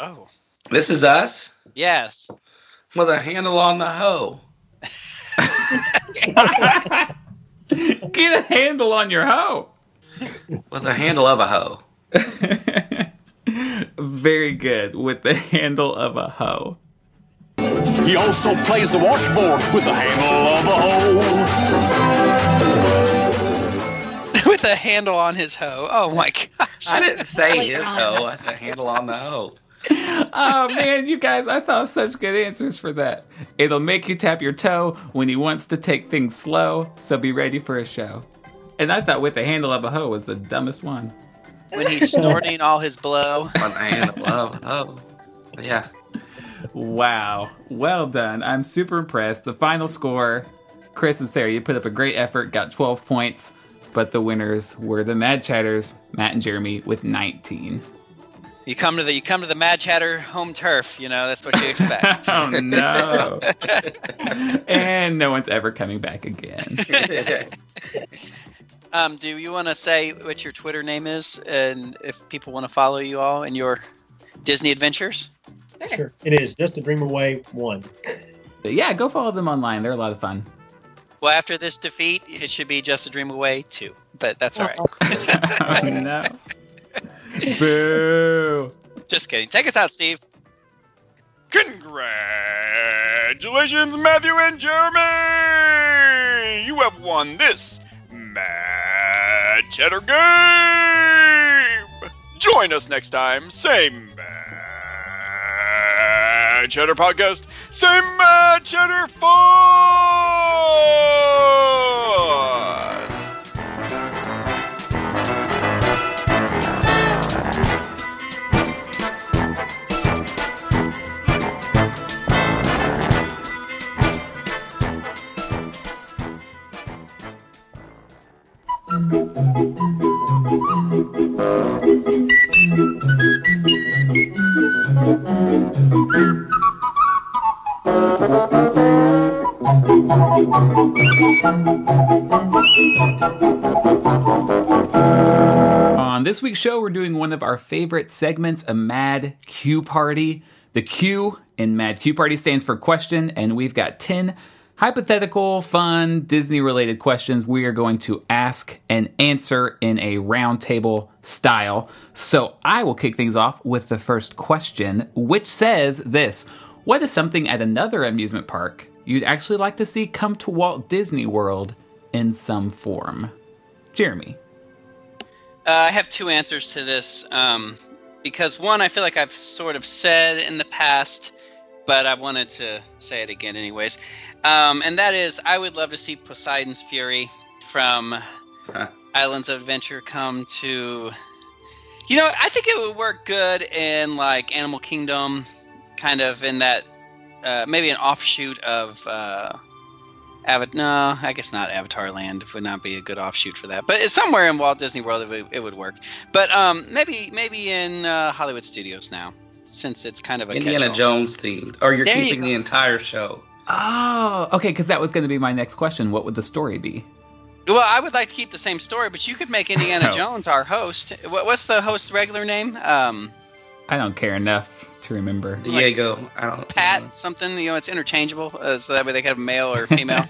Oh. This is us Yes. with a handle on the hoe. Get a handle on your hoe. With a handle of a hoe. Very good. With the handle of a hoe. He also plays the washboard with the handle of a hoe. With a handle on his hoe. Oh my gosh. I didn't say oh his hoe. I said handle on the hoe. oh man, you guys, I thought of such good answers for that. It'll make you tap your toe when he wants to take things slow, so be ready for a show. And I thought with the handle of a hoe was the dumbest one. When he's snorting all his blow. On the handle of a hoe. Oh, yeah. Wow. Well done. I'm super impressed. The final score Chris and Sarah, you put up a great effort, got 12 points, but the winners were the Mad Chatters, Matt and Jeremy, with 19. You come to the you come to the Mad Chatter home turf. You know that's what you expect. oh no! and no one's ever coming back again. um, do you want to say what your Twitter name is, and if people want to follow you all in your Disney adventures? Sure. It is just a dream away one. But yeah, go follow them online. They're a lot of fun. Well, after this defeat, it should be just a dream away too. But that's all right. oh no! Boo! Just kidding. Take us out, Steve. Congratulations, Matthew and Jeremy! You have won this Mad Chatter game! Join us next time, same Mad Chatter podcast, same Mad Chatter fun! On this week's show, we're doing one of our favorite segments, a Mad Q Party. The Q in Mad Q Party stands for question, and we've got 10 hypothetical, fun, Disney related questions we are going to ask and answer in a roundtable style. So I will kick things off with the first question, which says this What is something at another amusement park you'd actually like to see come to Walt Disney World in some form? Jeremy. Uh, I have two answers to this. Um, because one, I feel like I've sort of said in the past, but I wanted to say it again anyways. Um, and that is, I would love to see Poseidon's Fury from Islands of Adventure come to. You know, I think it would work good in like Animal Kingdom, kind of in that uh, maybe an offshoot of. Uh, Ava- no, I guess not. Avatar Land would not be a good offshoot for that, but it's somewhere in Walt Disney World it would, it would work. But um, maybe maybe in uh, Hollywood Studios now, since it's kind of a Indiana catch-all. Jones themed. Or you're There you keeping the entire show. Oh, okay, because that was going to be my next question. What would the story be? Well, I would like to keep the same story, but you could make Indiana Oh. Jones our host. What's the host's regular name? Um, I don't care enough to remember. Diego. I don't Pat something. You know, it's interchangeable, uh, so that way they could have male or female.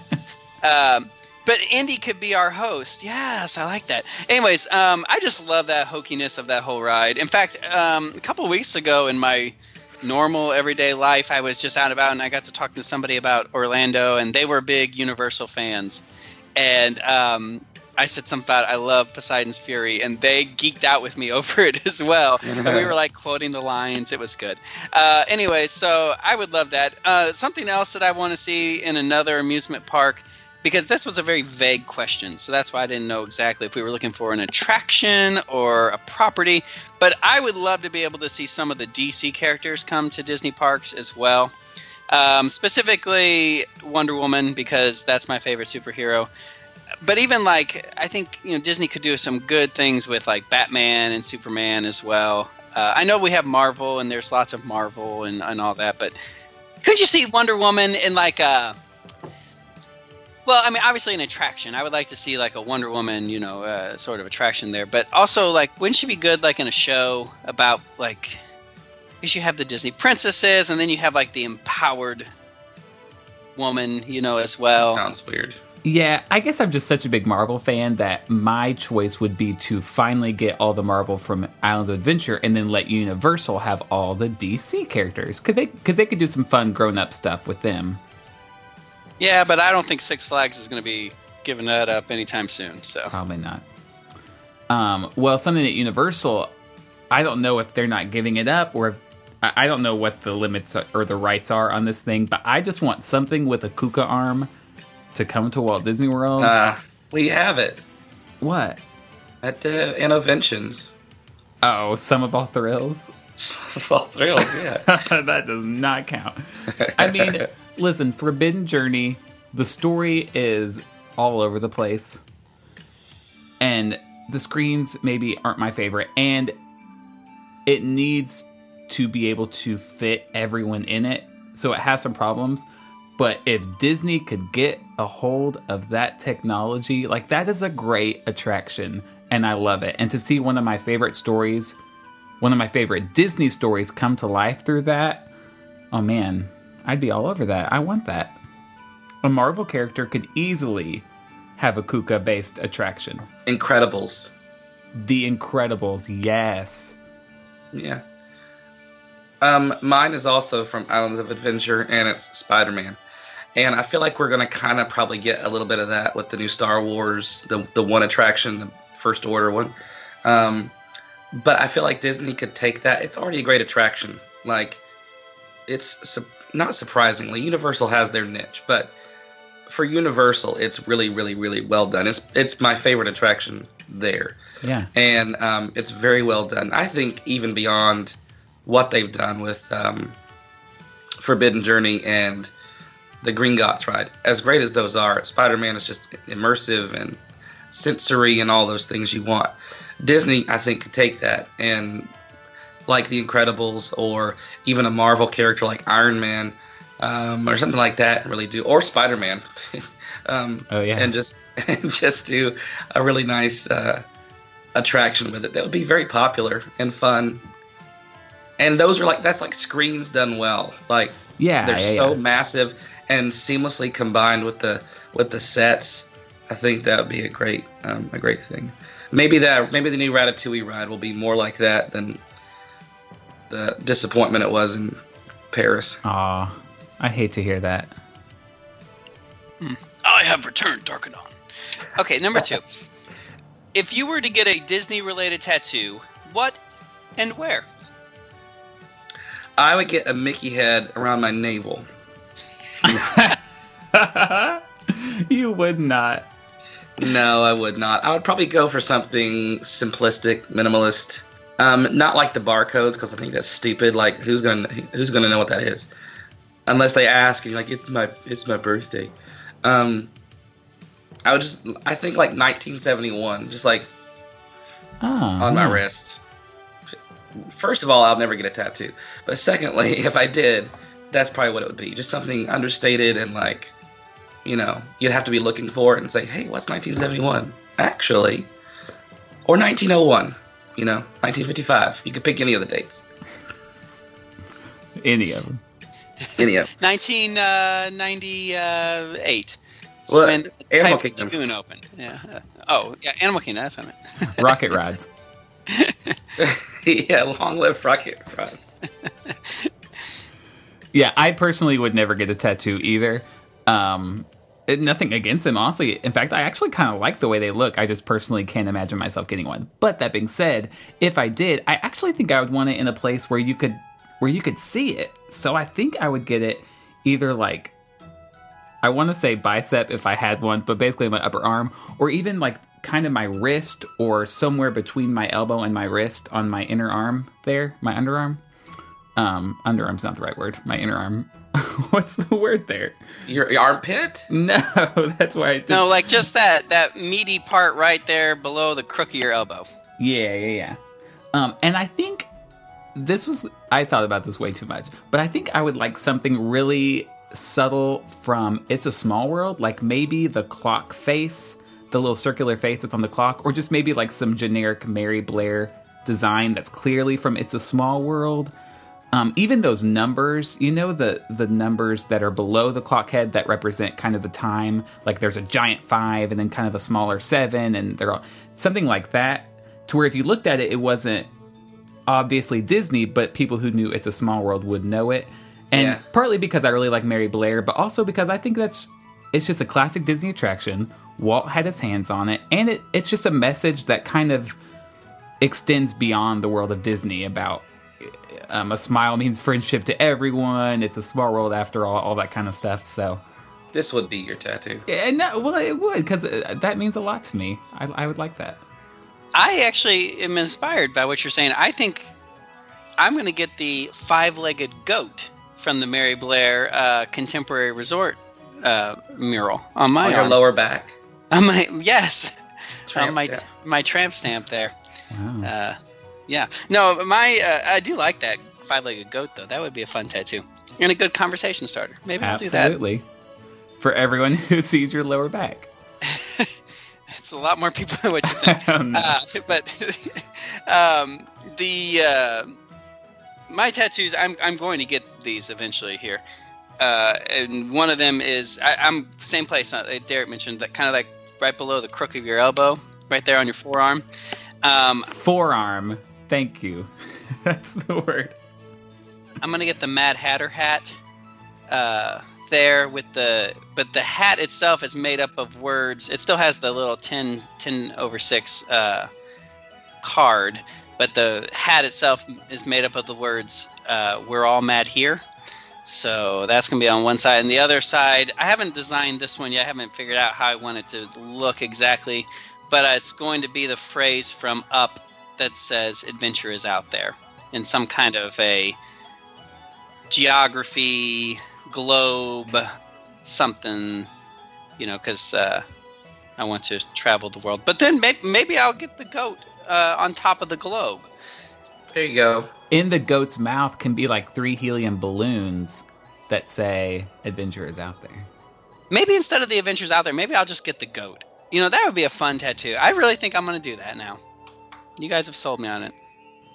um, but Indy could be our host. Yes, I like that. Anyways, um, I just love that hokiness of that whole ride. In fact, um, a couple weeks ago in my normal everyday life, I was just out and about and I got to talk to somebody about Orlando, and they were big Universal fans. And um, I said something about I love Poseidon's Fury, and they geeked out with me over it as well. and we were like quoting the lines. It was good. Uh, anyway, so I would love that. Uh, something else that I want to see in another amusement park, because this was a very vague question, so that's why I didn't know exactly if we were looking for an attraction or a property. But I would love to be able to see some of the DC characters come to Disney parks as well. Um, specifically Wonder Woman, because that's my favorite superhero but even like I think you know Disney could do some good things with like Batman and Superman as well. Uh, I know we have Marvel and there's lots of Marvel and, and all that, but couldn't you see Wonder Woman in like a Well, I mean, obviously an attraction. I would like to see like a Wonder Woman, you know, uh, sort of attraction there. But also, like, wouldn't she be good like in a show about like? Because you have the Disney princesses, and then you have like the empowered woman, you know, as well. Sounds weird. Yeah, I guess I'm just such a big Marvel fan that my choice would be to finally get all the Marvel from Islands of Adventure and then let Universal have all the DC characters because they because they could do some fun grown up stuff with them. Yeah, but I don't think Six Flags is going to be giving that up anytime soon. So Probably not. Um, well, something at Universal, I don't know if they're not giving it up or if, I I don't know what the limits or the rights are on this thing, but I just want something with a Kuka arm to come to Walt Disney World. Uh, we have it what? at uh, Innoventions. Oh, Sum of All Thrills. all thrills, yeah. that does not count. I mean, listen, Forbidden Journey, the story is all over the place. And the screens maybe aren't my favorite. And it needs to be able to fit everyone in it. So it has some problems. But if Disney could get a hold of that technology, like that is a great attraction. And I love it. And to see one of my favorite stories one of my favorite Disney stories come to life through that, oh man, I'd be all over that. I want that. A Marvel character could easily have a Kuka based attraction. Incredibles. The Incredibles, yes. Yeah. Um, mine is also from Islands of Adventure, and it's Spider Man. And I feel like we're gonna kind of probably get a little bit of that with the new Star Wars, the the one attraction, the First Order one. Um, but I feel like Disney could take that. It's already a great attraction. Like, it's not surprisingly, Universal has their niche, but for Universal, it's really, really, really well done. It's it's my favorite attraction there Yeah. and um, it's very well done. I think even beyond what they've done with um, Forbidden Journey and the Gringotts ride, as great as those are, Spider-Man is just immersive and sensory and all those things you want. Disney, I think, could take that and like The Incredibles or even a Marvel character like Iron Man um, or something like that, really do or Spider-Man. um, Oh, yeah. and just and just do a really nice uh, attraction with it. That would be very popular and fun. And those are like that's like screens done well. Like Yeah, they're yeah, so yeah. massive and seamlessly combined with the with the sets. I think that would be a great um, a great thing. Maybe that maybe the new Ratatouille ride will be more like that than the disappointment it was in Paris. Aw, I hate to hear that. Hmm. I have returned, Darkanon. Okay, number two. if you were to get a Disney related tattoo, what and where? I would get a Mickey head around my navel. you would not. No, I would not. I would probably go for something simplistic, minimalist. Um, not like the barcodes because I think that's stupid. Like who's gonna who's gonna know what that is? Unless they ask and you're like, it's my it's my birthday. Um, I would just I think like 1971, just like Ah, on my wrist. First of all, I'll never get a tattoo. But secondly, if I did, that's probably what it would be. Just something understated and like, you know, you'd have to be looking for it and say, hey, what's 1971? Actually. Or 1901, you know, 1955. You could pick any of the dates. Any of them. Any of them. 1998. Well, when Animal Typhoon Kingdom. Lagoon opened. Yeah. uh, Oh, yeah, Animal Kingdom. That's what I meant. Rocket Rods. yeah, long live Rocket Rods. Yeah, I personally would never get a tattoo either. Um, it- nothing against them, honestly. In fact, I actually kind of like the way they look. I just personally can't imagine myself getting one. But that being said, if I did, I actually think I would want it in a place where you could where you could see it. So I think I would get it either like I want to say bicep if I had one, but basically my upper arm, or even like kind of my wrist or somewhere between my elbow and my wrist on my inner arm there, my underarm. Um, underarm's not the right word. My inner arm. What's the word there? Your, your armpit? No, that's why I did. No, like just that that meaty part right there below the crook of your elbow. Yeah, yeah, yeah. Um, and I think this was I thought about this way too much, but I think I would like something really subtle from It's a Small World, like maybe the clock face, the little circular face that's on the clock, or just maybe like some generic Mary Blair design that's clearly from It's a Small World. Um, even those numbers, you know, the the numbers that are below the clock head that represent kind of the time. Like there's a giant five and then kind of a smaller seven, and they're all something like that. To where if you looked at it, it wasn't obviously Disney, but people who knew It's a Small World would know it. And Yeah. partly because I really like Mary Blair, but also because I think that's it's just a classic Disney attraction. Walt had his hands on it, and it, it's just a message that kind of extends beyond the world of Disney about um, a smile means friendship to everyone. It's a small world after all, all that kind of stuff. So, This would be your tattoo. and that, well, it would because that means a lot to me. I, I would like that. I actually am inspired by what you're saying. I think I'm going to get the five-legged goat from the Mary Blair uh, Contemporary Resort uh, mural on my On your arm. lower back. On my yes, Tramp on my stamp. my tramp stamp there. Uh, yeah, no, my uh, I do like that five-legged goat though. That would be a fun tattoo and a good conversation starter. Maybe I'll do that. Absolutely. For everyone who sees your lower back. It's a lot more people than what you think. Oh, uh, but um, the uh, my tattoos, I'm I'm going to get these eventually here. Uh, and one of them is I, I'm same place. Uh, Derek mentioned that kind of like right below the crook of your elbow, right there on your forearm. Um, Forearm. Thank you. That's the word. I'm gonna get the Mad Hatter hat uh, there with the, but the hat itself is made up of words. It still has the little 10, 10 over six uh, card, but the hat itself is made up of the words uh, "We're all mad here." So that's gonna be on one side, and the other side, I haven't designed this one yet. I haven't figured out how I want it to look exactly, but it's going to be the phrase from Up that says "Adventure is out there" in some kind of a geography, globe, something, you know, because uh, I want to travel the world. But then maybe, maybe I'll get the goat uh, on top of the globe. There you go. In the goat's mouth can be like three helium balloons that say adventure is out there. Maybe instead of the adventures out there, maybe I'll just get the goat. You know, that would be a fun tattoo. I really think I'm going to do that now. You guys have sold me on it.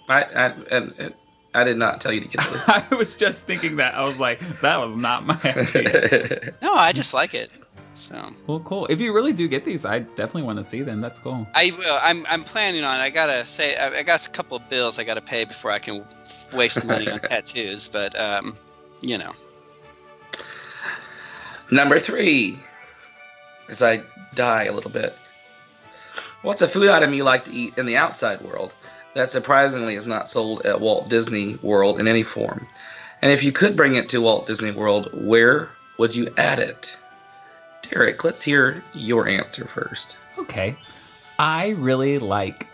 I, I, and, and I did not tell you to get this. I was just thinking that. I was like, that was not my idea. No, I just like it. So well, cool. If you really do get these, I definitely want to see them. That's cool. I will. I'm, I'm planning on. I gotta say, I, I got a couple of bills I gotta pay before I can waste money on tattoos. But um, you know, Number three, as I die a little bit. What's a food item you like to eat in the outside world that surprisingly is not sold at Walt Disney World in any form? And if you could bring it to Walt Disney World, where would you add it? Derek, let's hear your answer first. Okay. I really like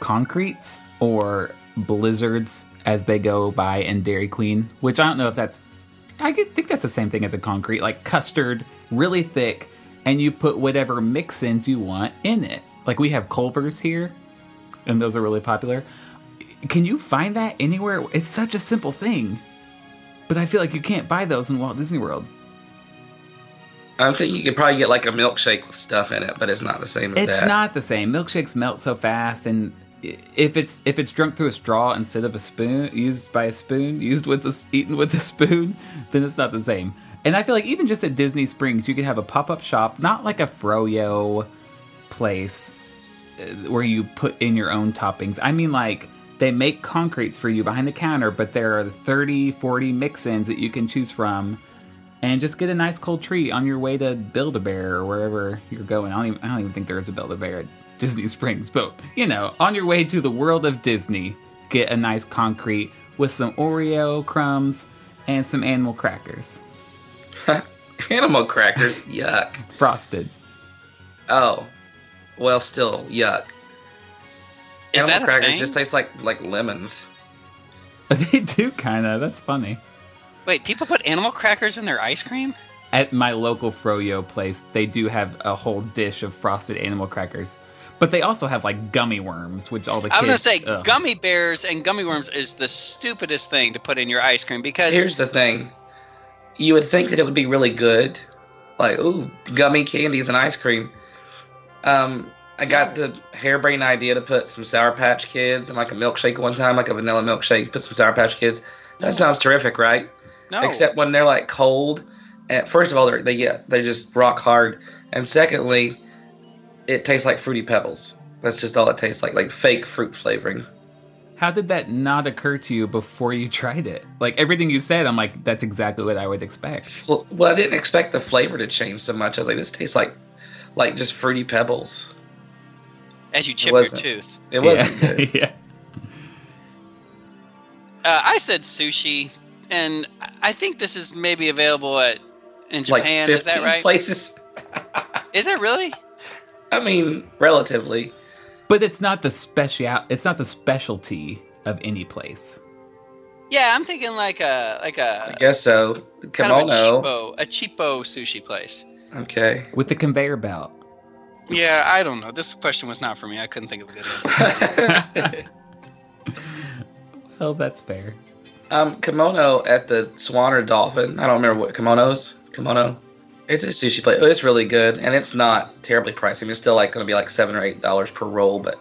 concretes or blizzards as they go by in Dairy Queen, which I don't know if that's. I think that's the same thing as a concrete, like custard, really thick, and you put whatever mix ins you want in it. Like we have Culver's here, and those are really popular. Can you find that anywhere? It's such a simple thing, but I feel like you can't buy those in Walt Disney World. I think you could probably get like a milkshake with stuff in it, but it's not the same as It's that. not the same. Milkshakes melt so fast, and if it's if it's drunk through a straw instead of a spoon, used by a spoon, used with the eaten with a spoon, then it's not the same. And I feel like even just at Disney Springs, you could have a pop up shop, not like a froyo place uh, where you put in your own toppings. I mean, like they make concretes for you behind the counter, but there are 30, 40 mix ins that you can choose from and just get a nice cold treat on your way to Build a Bear or wherever you're going. I don't even, I don't even think there is a Build a Bear at Disney Springs, but you know, on your way to the world of Disney, get a nice concrete with some Oreo crumbs and some animal crackers. Animal crackers, yuck. Frosted. Oh, well, still yuck. Is Animal that a crackers thing? just taste like like lemons. They do kind of. That's funny. wait, people put animal crackers in their ice cream? At my local froyo place, they do have a whole dish of frosted animal crackers, but they also have like gummy worms, which all the I kids. was gonna say ugh. gummy bears and gummy worms is the stupidest thing to put in your ice cream because Here's the thing. you would think that it would be really good, like ooh, gummy candies and ice cream. Um, I got the harebrained idea to put some Sour Patch Kids in like a milkshake one time, like a vanilla milkshake. Put some Sour Patch Kids. That sounds terrific, right? No. Except when they're like cold. And first of all, they're they get they're just rock hard, and secondly, it tastes like fruity pebbles. That's just all it tastes like, like fake fruit flavoring. How did that not occur to you before you tried it? Like everything you said, I'm like, that's exactly what I would expect. Well, well, I didn't expect the flavor to change so much. I was like, this tastes like like just fruity pebbles. As you chip your tooth. It wasn't good. yeah. Uh, I said sushi, and I think this is maybe available at in Like Japan. is that right? places. Is it really? I mean, relatively. But it's not the special. It's not the specialty of any place. Yeah, I'm thinking like a like a I guess so. kind of a cheapo a cheapo sushi place. Okay. With the conveyor belt. Yeah, I don't know. This question was not for me. I couldn't think of a good answer. Well, that's fair. Um, kimono at the Swan or Dolphin. I don't remember what kimonos. Kimono. It's a sushi place. It's really good, and it's not terribly pricey. It's still like going to be like seven or eight dollars per roll, but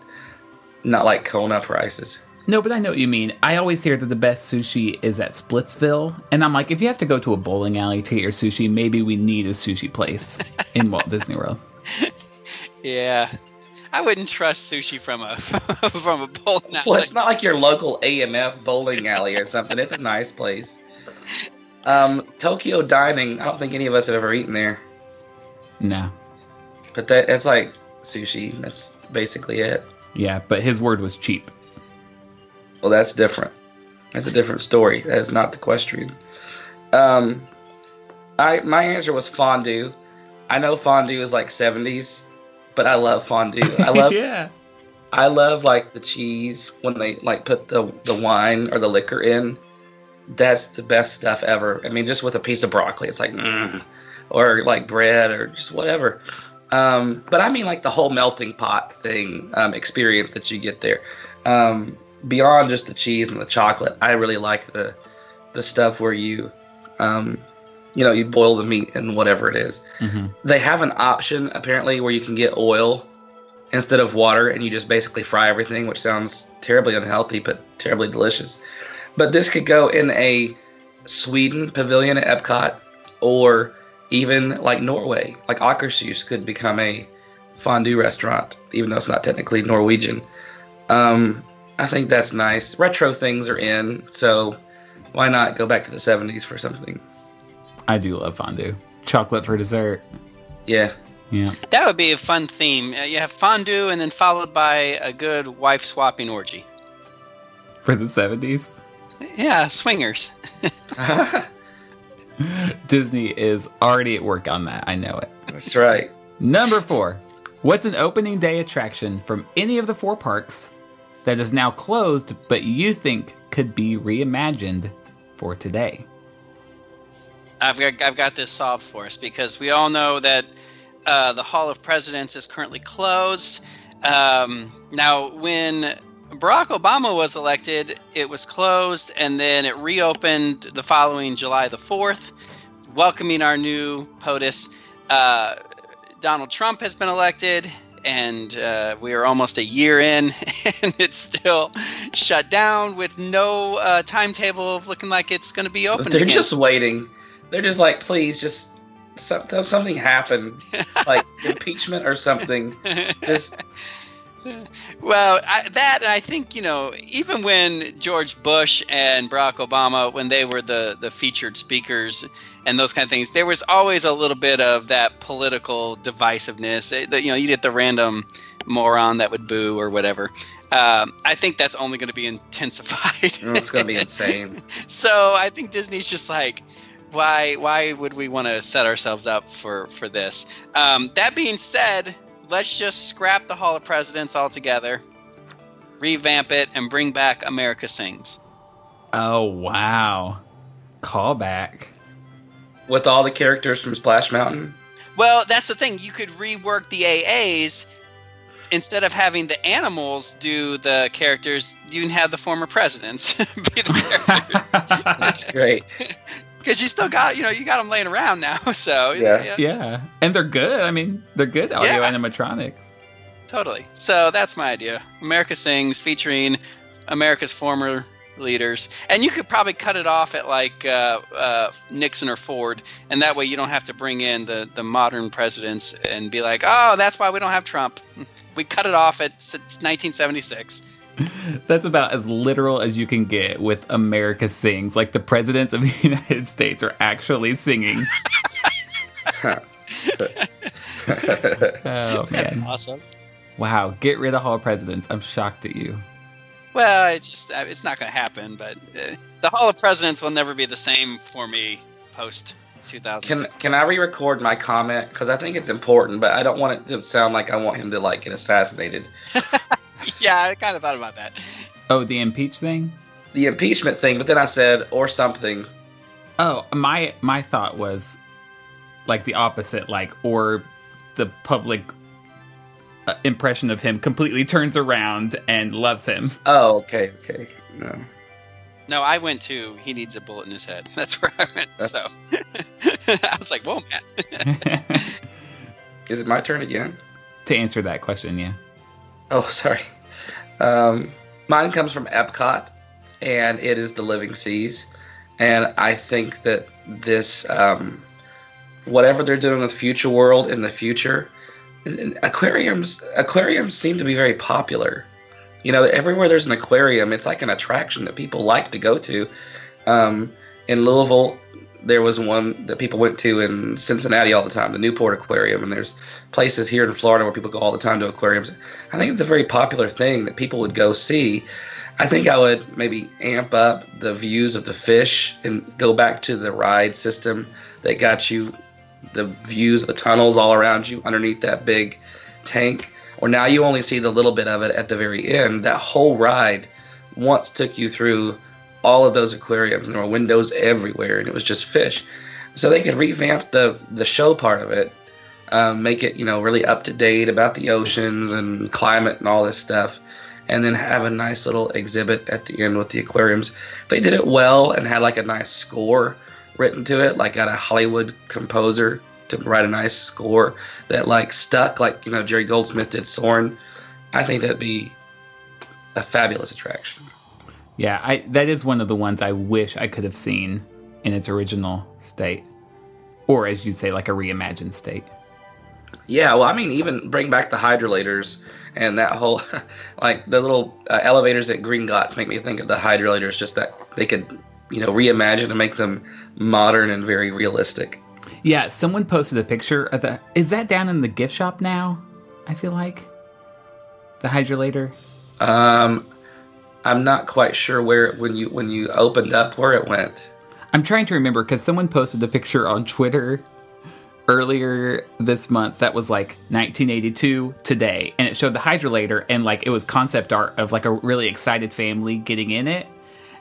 not like Kona prices. No, but I know what you mean. I always hear that the best sushi is at Splitsville, and I'm like, if you have to go to a bowling alley to get your sushi, maybe we need a sushi place in Walt Disney World. yeah, I wouldn't trust sushi from a from a bowling alley. Well, it's not like your local AMF bowling alley or something. It's a nice place. Um, Tokyo Dining. I don't think any of us have ever eaten there, No. but that it's like sushi. That's basically it. Yeah, but his word was cheap. Well, that's different. That's a different story. That is not the question. Um, I my answer was fondue. I know fondue is like seventies, but I love fondue. I love yeah. I love like the cheese when they like put the the wine or the liquor in. That's the best stuff ever. I mean, just with a piece of broccoli, it's like, mm, or like bread or just whatever. Um, but I mean, like the whole melting pot thing um, experience that you get there. Um, beyond just the cheese and the chocolate, I really like the the stuff where you, um, you know, you boil the meat and whatever it is. Mm-hmm. They have an option apparently where you can get oil instead of water, and you just basically fry everything, which sounds terribly unhealthy but terribly delicious. But this could go in a Sweden pavilion at Epcot, or even like Norway, like Akershus could become a fondue restaurant, even though it's not technically Norwegian. Um, I think that's nice. Retro things are in, so why not go back to the 70s for something? I do love fondue. Chocolate for dessert. Yeah. Yeah. That would be a fun theme. Uh, You have fondue, and then followed by a good wife swapping orgy. For the 70s. Yeah, swingers. Disney is already at work on that. I know it. That's right. Number four. What's an opening day attraction from any of the four parks that is now closed but you think could be reimagined for today? I've got, I've got this solved for us because we all know that uh, the Hall of Presidents is currently closed. Um, now, when Barack Obama was elected, it was closed and then it reopened the following July the 4th, welcoming our new POTUS. Uh, Donald Trump has been elected, and uh, we are almost a year in, and it's still shut down with no uh, timetable of looking like it's going to be open They're again. just waiting. They're just like, please, just some, something happen, like impeachment or something. Just Well, I, that I think you know, even when George Bush and Barack Obama, when they were the the featured speakers and those kind of things, there was always a little bit of that political divisiveness. The- You know, you get the random moron that would boo or whatever. Um, I think that's only going to be intensified. it's going to be insane. so I think Disney's just like, why why would we want to set ourselves up for for this? Um, that being said, let's just scrap the Hall of Presidents altogether, revamp it, and bring back America Sings. Oh, wow. Callback. With all the characters from Splash Mountain. Well, that's the thing. You could rework the AAs instead of having the animals do the characters. You can have the former presidents be the characters. That's great. because you still got you know you got them laying around now. So Yeah. Yeah, and they're good. I mean, they're good audio Yeah. animatronics. Totally. So that's my idea. America Sings featuring America's former leaders. And you could probably cut it off at like uh, uh, Nixon or Ford. And that way you don't have to bring in the, the modern presidents and be like, oh, that's why we don't have Trump. We cut it off at s- 1976. That's about as literal as you can get with America Sings. Like the presidents of the United States are actually singing. oh man! Awesome. Wow, get rid of all presidents. I'm shocked at you. Well, it's just uh, it's not going to happen. But uh, the Hall of Presidents will never be the same for me post 2000. Can can I re-record my comment because I think it's important, but I don't want it to sound like I want him to like get assassinated. yeah, I kind of thought about that. Oh, the impeach thing. The impeachment thing, but then I said or something. Oh, my my thought was like the opposite, like or the public uh, impression of him completely turns around and loves him. Oh, okay, okay. No. No, I went to he needs a bullet in his head. That's where I went. So I was like, whoa, man. Is it my turn again? To answer that question, yeah. Oh, sorry. Um, mine comes from Epcot, and it is the Living Seas. And I think that this, um, whatever they're doing with Future World in the future, and- and aquariums aquariums seem to be very popular. You know, everywhere there's an aquarium, it's like an attraction that people like to go to. Um, in Louisville, there was one that people went to in Cincinnati all the time, the Newport Aquarium, and there's places here in Florida where people go all the time to aquariums. I think it's a very popular thing that people would go see. I think I would maybe amp up the views of the fish and go back to the ride system that got you the views the tunnels all around you underneath that big tank. Or now you only see the little bit of it at the very end. That whole ride once took you through all of those aquariums and there were windows everywhere and it was just fish. So they could revamp the the show part of it, um, make it you know really up to date about the oceans and climate and all this stuff, and then have a nice little exhibit at the end with the aquariums. They did it well and had like a nice score written to it, like got a Hollywood composer to write a nice score that like stuck, like you know Jerry Goldsmith did Soarin'. I think that'd be a fabulous attraction. Yeah, I that is one of the ones I wish I could have seen in its original state. Or as you say, like a reimagined state. Yeah, well, I mean, even bring back the hydrolators and that whole, like the little uh, elevators at Gringotts make me think of the hydrolators. Just that they could, you know, reimagine and make them modern and very realistic. Yeah, someone posted a picture of the is that down in the gift shop now? I feel like. The hydrolator. Um, I'm not quite sure where when you when you opened up where it went. I'm trying to remember because someone posted a picture on Twitter earlier this month that was like 1982 today, and it showed the hydrolator and like it was concept art of like a really excited family getting in it.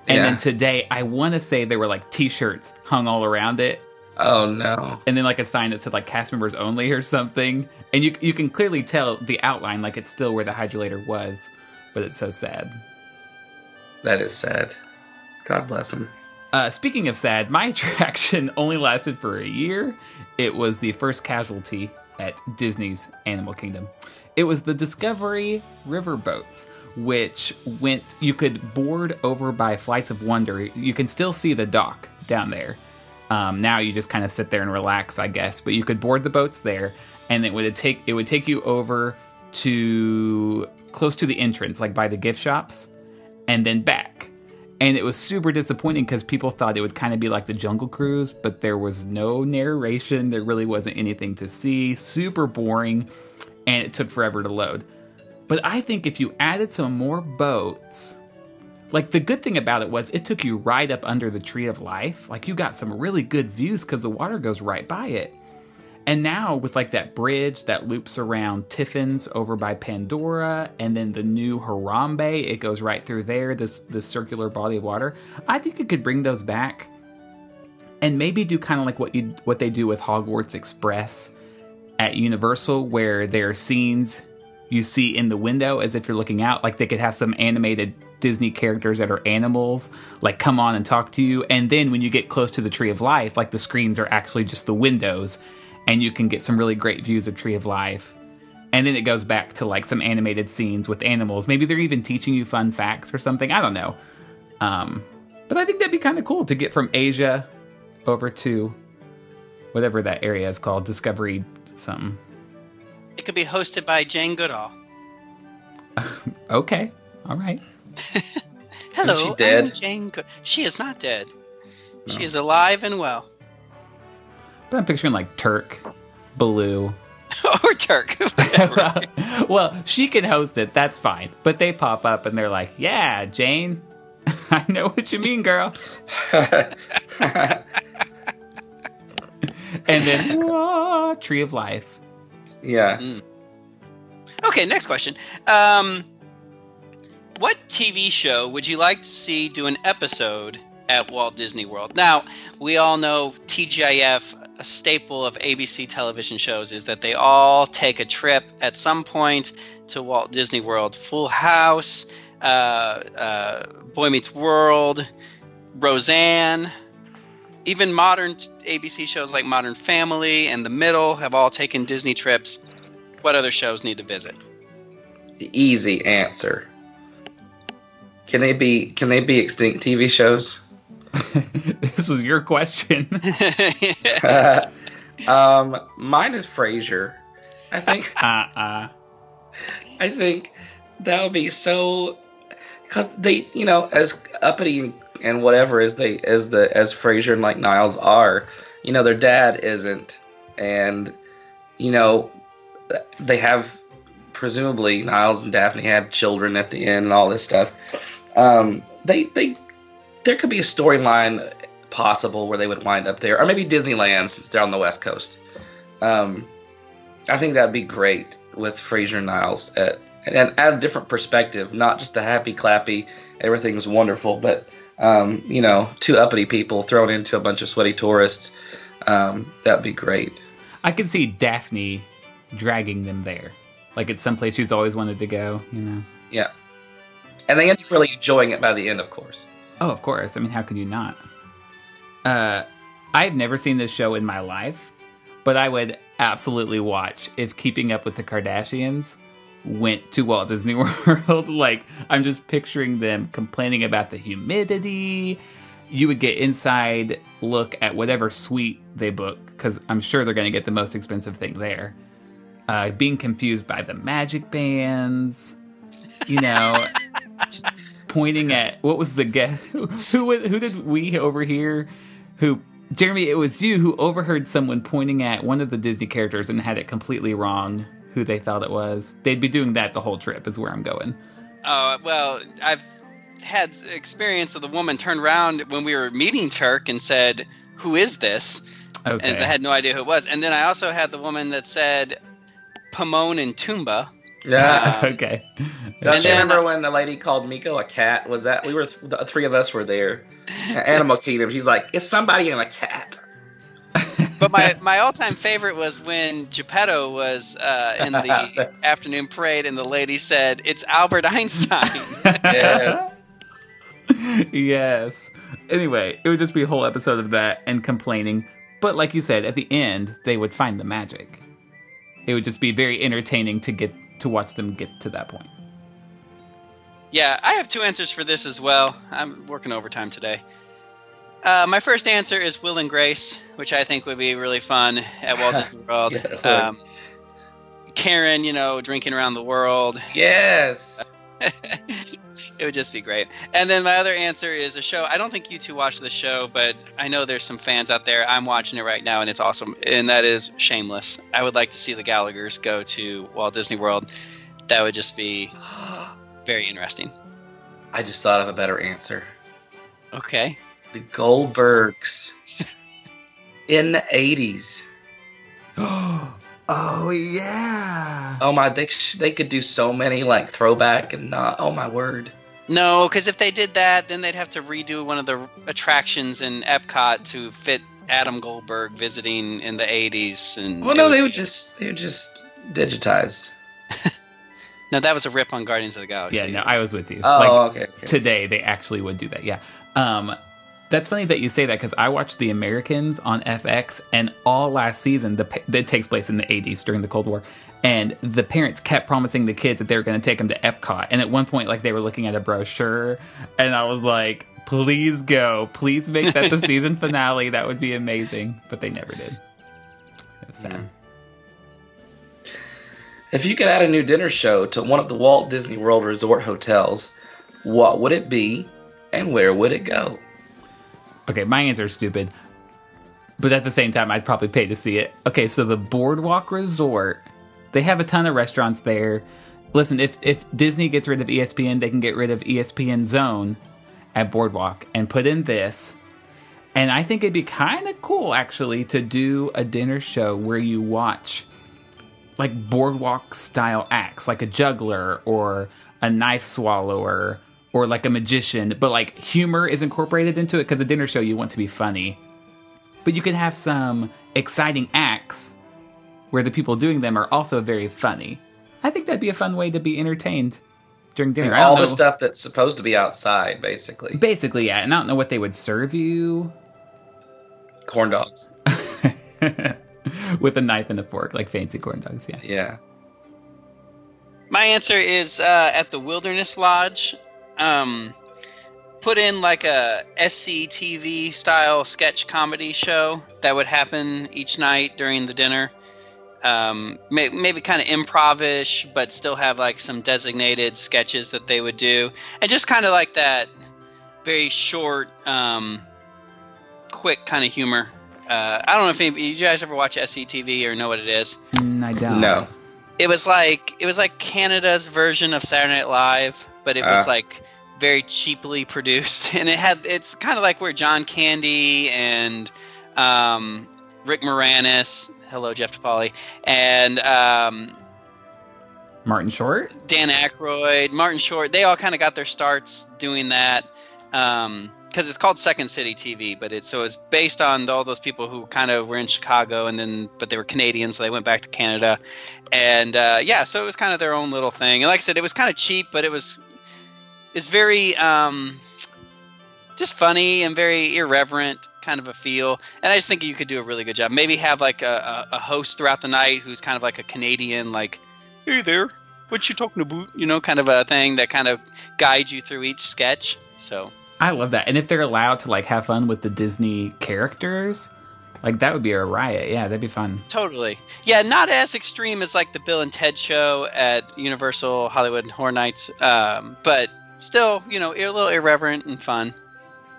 And Yeah. then today, I want to say there were like T-shirts hung all around it, Oh no! and then like a sign that said like cast members only or something. And you you can clearly tell the outline, like it's still where the hydrolator was, but it's so sad. That is sad. God bless him. Uh, speaking of sad, my attraction only lasted for a year. It was the first casualty at Disney's Animal Kingdom. It was the Discovery Riverboats, which went, you could board over by Flights of Wonder. You can still see the dock down there. Um, now you just kind of sit there and relax, I guess. But you could board the boats there, and it would take it would take you over to close to the entrance, like by the gift shops, and then back. And it was super disappointing because people thought it would kind of be like the Jungle Cruise, but there was no narration. There really wasn't anything to see. Super boring, and it took forever to load. But I think if you added some more boats, like the good thing about it was it took you right up under the tree of life. Like you got some really good views because the water goes right by it. And now with like that bridge that loops around Tiffin's over by Pandora, and then the new Harambe, it goes right through there. This this circular body of water. I think you could bring those back, and maybe do kind of like what you what they do with Hogwarts Express at Universal, where there are scenes you see in the window as if you're looking out. Like they could have some animated Disney characters that are animals like come on and talk to you. And then when you get close to the Tree of Life, like the screens are actually just the windows, and you can get some really great views of Tree of Life. And then it goes back to like some animated scenes with animals. Maybe they're even teaching you fun facts or something. I don't know. Um, but I think that'd be kind of cool to get from Asia over to whatever that area is called, Discovery something. It could be hosted by Jane Goodall. Okay, all right. Hello, she dead? I'm Jane. Good- she is not dead. She is alive and well. But I'm picturing like Turk, Baloo. or Turk. well, well, she can host it. That's fine. But they pop up and they're like, "Yeah, Jane, I know what you mean, girl." and then "Wah, Tree of Life. Yeah. Okay, next question. Um, what TV show would you like to see do an episode at Walt Disney World? Now, we all know TGIF, a staple of ABC television shows, is that they all take a trip at some point to Walt Disney World. Full House, uh, uh, Boy Meets World, Roseanne, even modern ABC shows like Modern Family and The Middle have all taken Disney trips. What other shows need to visit? The easy answer. Can they be can they be extinct TV shows? this was your question. um, mine is Frasier. I think. Uh uh I think that would be so because they, you know, as uppity and, and whatever as they as the as Frasier and like Niles are, you know, their dad isn't, and you know, they have presumably Niles and Daphne have children at the end and all this stuff. Um, they they there could be a storyline possible where they would wind up there, or maybe Disneyland since they're on the West Coast. Um, I think that'd be great with Frasier and Niles at and add a different perspective, not just the happy clappy, everything's wonderful, but um, you know, two uppity people thrown into a bunch of sweaty tourists. Um, that'd be great. I could see Daphne dragging them there. Like it's someplace she's always wanted to go, you know. Yeah, and they end up really enjoying it by the end, of course. Oh, of course. I mean, how could you not? Uh, I've never seen this show in my life, but I would absolutely watch if Keeping Up with the Kardashians went to Walt Disney World. like, I'm just picturing them complaining about the humidity. You would get inside look at whatever suite they book because I'm sure they're going to get the most expensive thing there. Uh, being confused by the magic bands, you know, pointing at what was the guess? Who, who was- who did we overhear? Who Jeremy? It was you who overheard someone pointing at one of the Disney characters and had it completely wrong. Who they thought it was? They'd be doing that the whole trip. Is where I'm going. Oh well, I've had experience of the woman turned around when we were meeting Turk and said, "Who is this?" Okay. And I had no idea who it was. And then I also had the woman that said, "Pomone and Tumba." Yeah. Um, okay. Don't And you then- remember when the lady called Meeko a cat? Was that we were the three of us were there? Animal Kingdom. She's like, it's somebody and a cat. But my, my all time favorite was when Geppetto was uh, in the afternoon parade and the lady said, "It's Albert Einstein." Yes. yes. Anyway, it would just be a whole episode of that and complaining. But like you said, at the end, they would find the magic. It would just be very entertaining to get to watch them get to that point. Yeah, I have two answers for this as well. I'm working overtime today. Uh, my first answer is Will and Grace, which I think would be really fun at Walt Disney World. Yeah, um, Karen, you know, drinking around the world. Yes. it would just be great. And then my other answer is a show. I don't think you two watch the show, but I know there's some fans out there. I'm watching it right now, and it's awesome. And that is Shameless. I would like to see the Gallagher's go to Walt Disney World. That would just be very interesting. I just thought of a better answer. Okay. The Goldbergs in the eighties. oh yeah. Oh my, they sh- they could do so many like throwback and not. Oh my word. No, because if they did that, then they'd have to redo one of the attractions in Epcot to fit Adam Goldberg visiting in the 80s. And Well, no, would they would just they would just digitize. No, that was a rip on Guardians of the Galaxy. Yeah, no, I was with you. Oh, okay, okay. Today they actually would do that. Yeah. Um, that's funny that you say that because I watched The Americans on FX, and all last season, the it takes place in the 80s during the Cold War, and the parents kept promising the kids that they were going to take them to Epcot, and at one point, like they were looking at a brochure, and I was like, "Please go, please make that the season finale. That would be amazing." But they never did. It was sad. Hmm. If you could add a new dinner show to one of the Walt Disney World Resort hotels, what would it be, and where would it go? Okay, my answer is stupid. But at the same time, I'd probably pay to see it. Okay, so the Boardwalk Resort, they have a ton of restaurants there. Listen, if, if Disney gets rid of ESPN, they can get rid of ESPN Zone at Boardwalk and put in this. And I think it'd be kind of cool, actually, to do a dinner show where you watch like boardwalk style acts, like a juggler or a knife swallower or like a magician, but like humor is incorporated into it because a dinner show you want to be funny. But you can have some exciting acts where the people doing them are also very funny. I think that'd be a fun way to be entertained during dinner. I don't all the stuff that's supposed to be outside, basically. Basically, yeah. And I don't know what they would serve you Corn dogs. with a knife and a fork, like fancy corn dogs. Yeah. Yeah. My answer is uh, at the Wilderness Lodge. Um, put in like a SCTV style sketch comedy show that would happen each night during the dinner. Um, may, maybe kind of improvish, but still have like some designated sketches that they would do, and just kind of like that very short, um, quick kind of humor. Uh, I don't know if any, you guys ever watch SCTV or know what it is. Mm, I don't. No. It was like it was like Canada's version of Saturday Night Live, but it was Ah. like very cheaply produced, and it had it's kind of like where John Candy and um, Rick Moranis, hello Jeff DePauli, and um, Martin Short? Dan Aykroyd, Martin Short, they all kind of got their starts doing that. Um, because it's called Second City TV, but it's so it's based on all those people who kind of were in Chicago and then but they were Canadian, so they went back to Canada, and uh, yeah, so it was kind of their own little thing. And like I said, it was kind of cheap, but it was it's very um, just funny and very irreverent kind of a feel. And I just think you could do a really good job. Maybe have like a, a, a host throughout the night who's kind of like a Canadian, like hey there, what you talking about? You know, kind of a thing that kind of guides you through each sketch. So I love that. And if they're allowed to like have fun with the Disney characters, like that would be a riot. Yeah, that'd be fun. totally, yeah, not as extreme as like the Bill and Ted show at Universal Hollywood Horror Nights, um, but still, you know, a little irreverent and fun.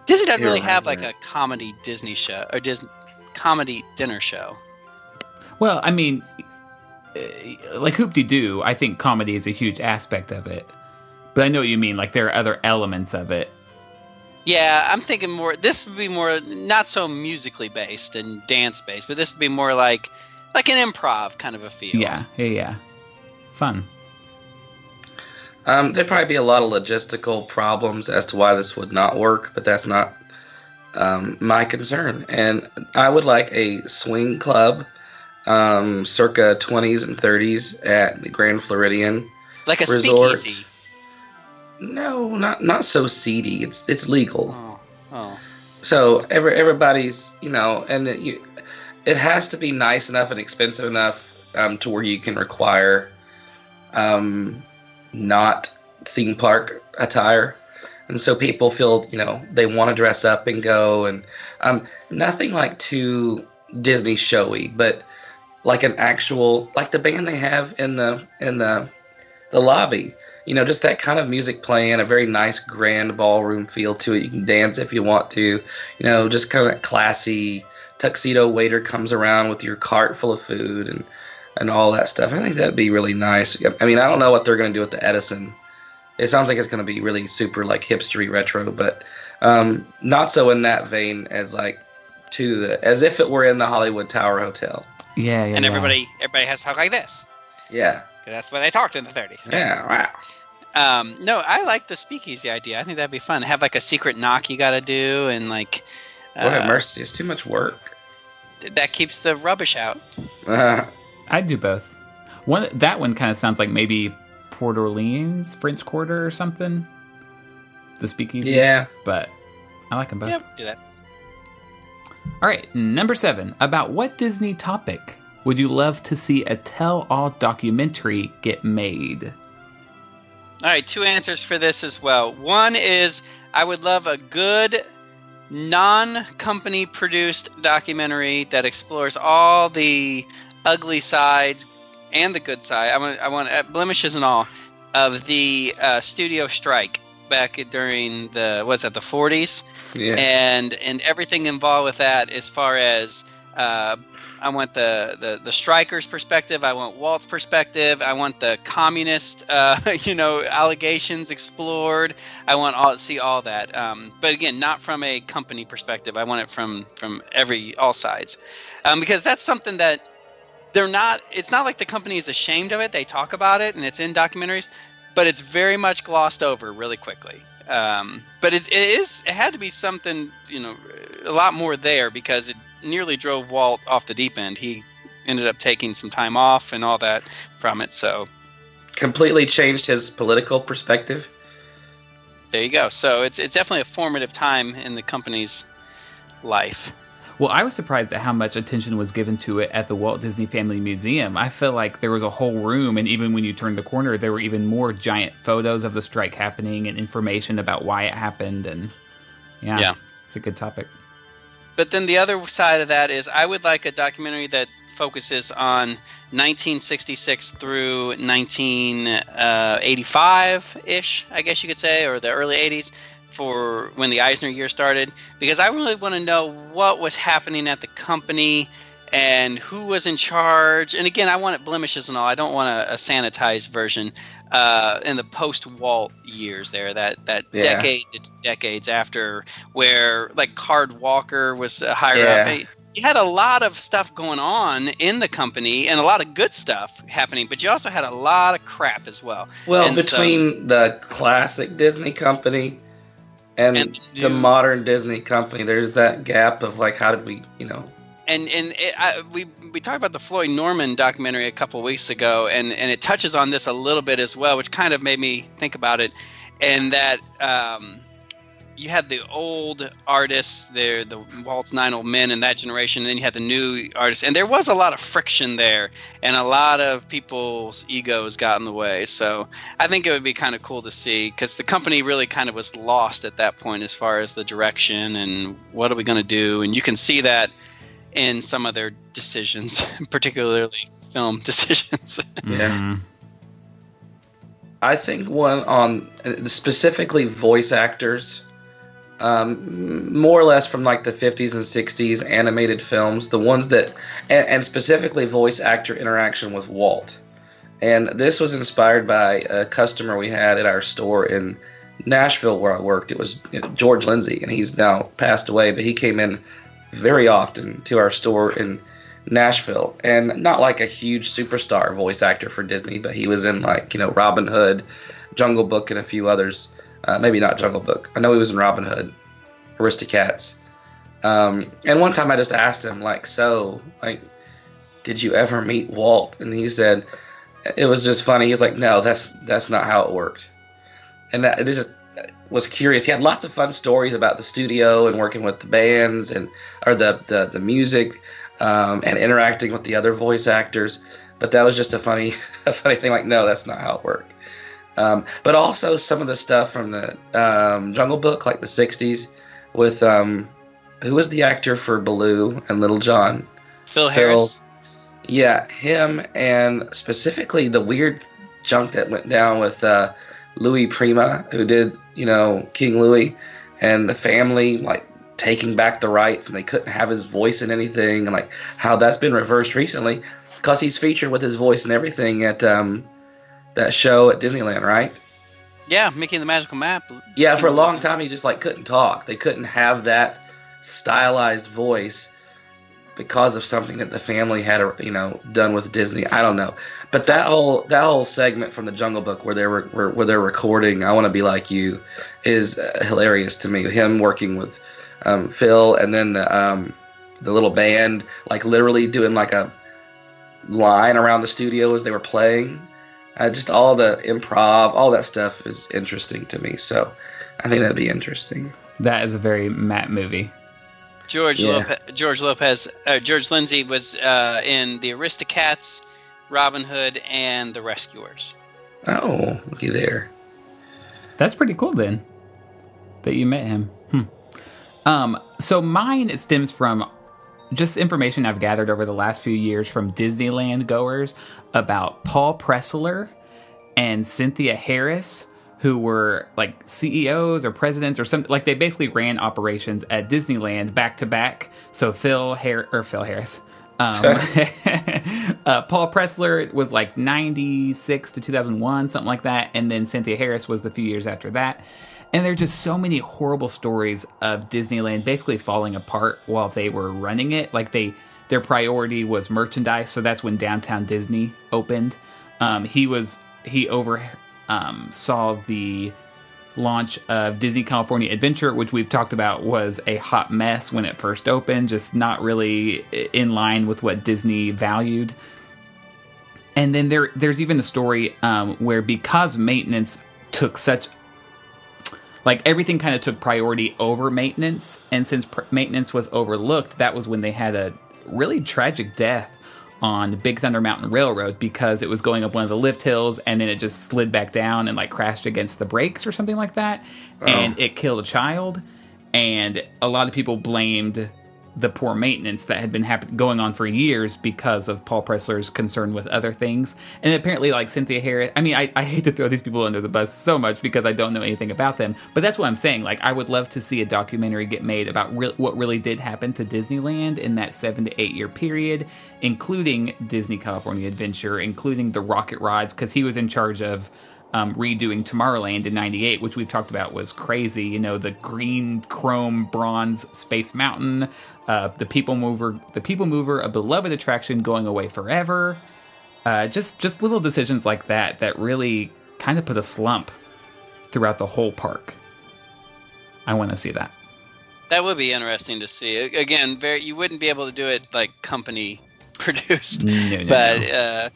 Disney doesn't really have like a comedy Disney show or Disney comedy dinner show. Well, I mean, uh, like Hoop De Doo, I think comedy is a huge aspect of it. But I know what you mean. Like there are other elements of it. Yeah, I'm thinking more. This would be more not so musically based and dance based, but this would be more like like an improv kind of a feel. Yeah, yeah, yeah. Fun. Um, there'd probably be a lot of logistical problems as to why this would not work, but that's not um, my concern. And I would like a swing club, um, circa 20s and 30s at the Grand Floridian like a Resort. speakeasy. No, not not so seedy. It's it's legal. Oh, So every everybody's you know, and it, you, it has to be nice enough and expensive enough um, to where you can require um, not theme park attire, and so people feel you know they want to dress up and go, and um, nothing like too Disney showy, but like an actual like the band they have in the in the the lobby. You know, just that kind of music playing, a very nice grand ballroom feel to it. You can dance if you want to. You know, just kind of that classy tuxedo waiter comes around with your cart full of food and and all that stuff. I think that'd be really nice. I mean, I don't know what they're going to do with the Edison. It sounds like it's going to be really super like hipstery retro, but um, not so in that vein as like to the as if it were in the Hollywood Tower Hotel. Yeah, yeah. and yeah. everybody everybody has to talk like this. Yeah. 'Cause that's what they talked in the 30s. Yeah. Wow. Um, no, I like the speakeasy idea. I think that'd be fun. Have like a secret knock you got to do, and like What a uh, mercy! It's too much work. that keeps the rubbish out. I'd do both. One that one kind of sounds like maybe Port Orleans French Quarter or something. The Speakeasy. Yeah. But I like them both. Yeah, do that. All right, number seven. About what Disney topic would you love to see a tell all documentary get made? All right, two answers for this as well. One is I would love a good non-company produced documentary that explores all the ugly sides and the good side. I want I want uh, blemishes and all of the uh, studio strike back during the what's that the 40s Yeah. and and everything involved with that as far as uh, I want the, the the strikers perspective. I want Walt's perspective. I want the communist, uh, you know, allegations explored. I want all see all that. Um, but again, not from a company perspective. I want it from from every all sides, um, because that's something that they're not. It's not like the company is ashamed of it. They talk about it, and it's in documentaries, but it's very much glossed over really quickly. Um, but it, it is. It had to be something, you know, a lot more there because it nearly drove Walt off the deep end. He ended up taking some time off and all that from it. So Completely changed his political perspective. there you go. So it's it's definitely a formative time in the company's life. Well, I was surprised at how much attention was given to it at the Walt Disney Family Museum. I felt like there was a whole room, and even when you turned the corner, there were even more giant photos of the strike happening and information about why it happened. And yeah, Yeah. it's a good topic. But then the other side of that is I would like a documentary that focuses on 1966 through 1985 uh, ish, I guess you could say, or the early 80s for when the Eisner year started, because I really want to know what was happening at the company and who was in charge. And again, I want it blemishes and all. I don't want a, a sanitized version uh, in the post-Walt years there, that that Yeah. decade decades after, where like Card Walker was uh, higher Yeah. up. You had a lot of stuff going on in the company and a lot of good stuff happening, but you also had a lot of crap as well. Well, And so- between the classic Disney company and, the modern Disney company, there's that gap of like, how did we, you know, and and it, I, we we talked about the Floyd Norman documentary a couple weeks ago, and and it touches on this a little bit as well, which kind of made me think about it, and that um, you had the old artists there, the Waltz Nine Old Men in that generation, and then you had the new artists, and there was a lot of friction there, and a lot of people's egos got in the way. So I think it would be kind of cool to see because the company really kind of was lost at that point as far as the direction and what are we going to do, and you can see that in some of their decisions, particularly film decisions. Yeah. I think one on uh, specifically voice actors, um, more or less from like the 50s and 60s animated films, the ones that, and, and specifically voice actor interaction with Walt. And this was inspired by a customer we had at our store in Nashville where I worked. It was George Lindsay, and he's now passed away, but he came in very often to our store in Nashville, and not like a huge superstar voice actor for Disney, but he was in like you know Robin Hood, Jungle Book, and a few others. Uh, maybe not Jungle Book. I know he was in Robin Hood, Aristocats. Um, and one time I just asked him like, so like, did you ever meet Walt? And he said it was just funny. He's like, no, that's that's not how it worked. And that it just was curious. He had lots of fun stories about the studio and working with the bands and or the the, the music um, and interacting with the other voice actors. But that was just a funny a funny thing. Like, no, that's not how it worked. Um, but also some of the stuff from the um, Jungle Book, like the '60s, with um, who was the actor for Baloo and Little John? Phil Harris. Yeah, him and specifically the weird junk that went down with uh, Louis Prima, who did you know King Louis, and the family like taking back the rights, and they couldn't have his voice in anything, and like how that's been reversed recently because he's featured with his voice and everything at um, that show at Disneyland, right? Yeah, Mickey and the Magical Map. Yeah, for a long time he just like couldn't talk. They couldn't have that stylized voice because of something that the family had, you know, done with Disney. I don't know, but that whole that whole segment from the Jungle Book where they were where, where they're recording "I Want to Be Like You" is uh, hilarious to me. Him working with um, Phil and then the, um, the little band, like literally doing like a line around the studio as they were playing. Uh, just all the improv, all that stuff is interesting to me. So I think that'd be interesting. That is a very Matt movie. George Yeah. Lopez, George Lopez, uh, George Lindsay was uh, in the Aristocats, Robin Hood, and the Rescuers. Oh, looky there. That's pretty cool then. That you met him. Hmm. Um, so mine stems from just information I've gathered over the last few years from Disneyland goers about Paul Pressler and Cynthia Harriss, who were like CEOs or presidents or something. Like they basically ran operations at Disneyland back to back. So Phil Har- or Phil Harris. Um, uh, Paul Pressler was like 96 to 2001, something like that. And then Cynthia Harriss was the few years after that. And there are just so many horrible stories of Disneyland basically falling apart while they were running it. Like they, their priority was merchandise. So that's when Downtown Disney opened. Um, he was, he over, um, saw the launch of Disney California Adventure, which we've talked about was a hot mess when it first opened, just not really in line with what Disney valued. And then there, there's even a story um, where because maintenance took such, like everything kind of took priority over maintenance, and since pr- maintenance was overlooked, that was when they had a really tragic death on the Big Thunder Mountain Railroad because it was going up one of the lift hills and then it just slid back down and like crashed against the brakes or something like that, and oh. it killed a child. And a lot of people blamed the poor maintenance that had been happen- going on for years because of Paul Pressler's concern with other things. And apparently, like Cynthia Harriss, I mean, I, I hate to throw these people under the bus so much because I don't know anything about them, but that's what I'm saying. Like, I would love to see a documentary get made about re- what really did happen to Disneyland in that seven to eight year period, including Disney California Adventure, including the Rocket Rods, because he was in charge of um, redoing Tomorrowland in '98, which we've talked about was crazy. You know, the green, chrome, bronze Space Mountain, uh, the People Mover, the People Mover, a beloved attraction going away forever. Uh, just just little decisions like that that really kind of put a slump throughout the whole park. I want to see that. That would be interesting to see. Again, very you wouldn't be able to do it like company produced, No, no, but no. Uh, uh,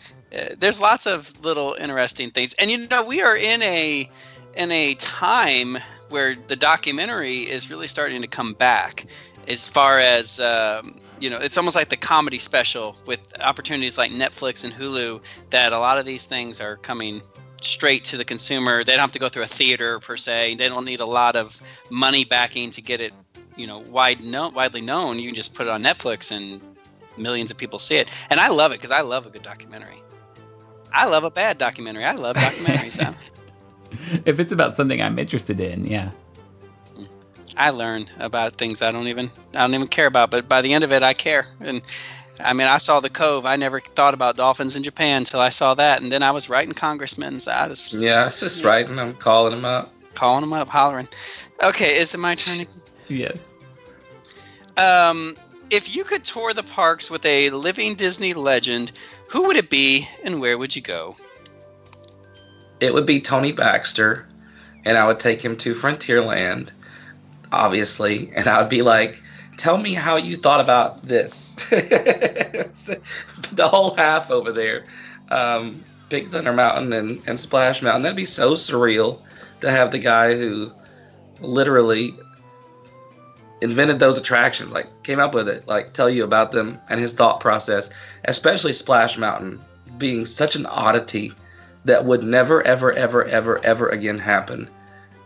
there's lots of little interesting things. And you know, we are in a in a time where the documentary is really starting to come back. As far as um, you know, it's almost like the comedy special with opportunities like Netflix and Hulu. That a lot of these things are coming straight to the consumer. They don't have to go through a theater per se. They don't need a lot of money backing to get it, you know, wide no, widely known. You can just put it on Netflix and millions of people see it. And I love it because I love a good documentary. I love a bad documentary. I love documentaries. so If it's about something I'm interested in, yeah. I learn about things I don't even I don't even care about. But by the end of it, I care. And I mean, I saw the Cove. I never thought about dolphins in Japan until I saw that, and then I was writing congressmen. So I was Yeah, it's just writing them, calling them up. calling them up, hollering. Okay, is it my turn? Yes. Um, if you could tour the parks with a living Disney legend, who would it be, and where would you go? It would be Tony Baxter, and I would take him to Frontierland, obviously, and I would be like, "Tell me how you thought about this." the whole half over there, um, Big Thunder Mountain and, and Splash Mountain. That'd be so surreal to have the guy who literally invented those attractions, like came up with it, like tell you about them and his thought process, especially Splash Mountain being such an oddity that would never, ever, ever, ever, ever again happen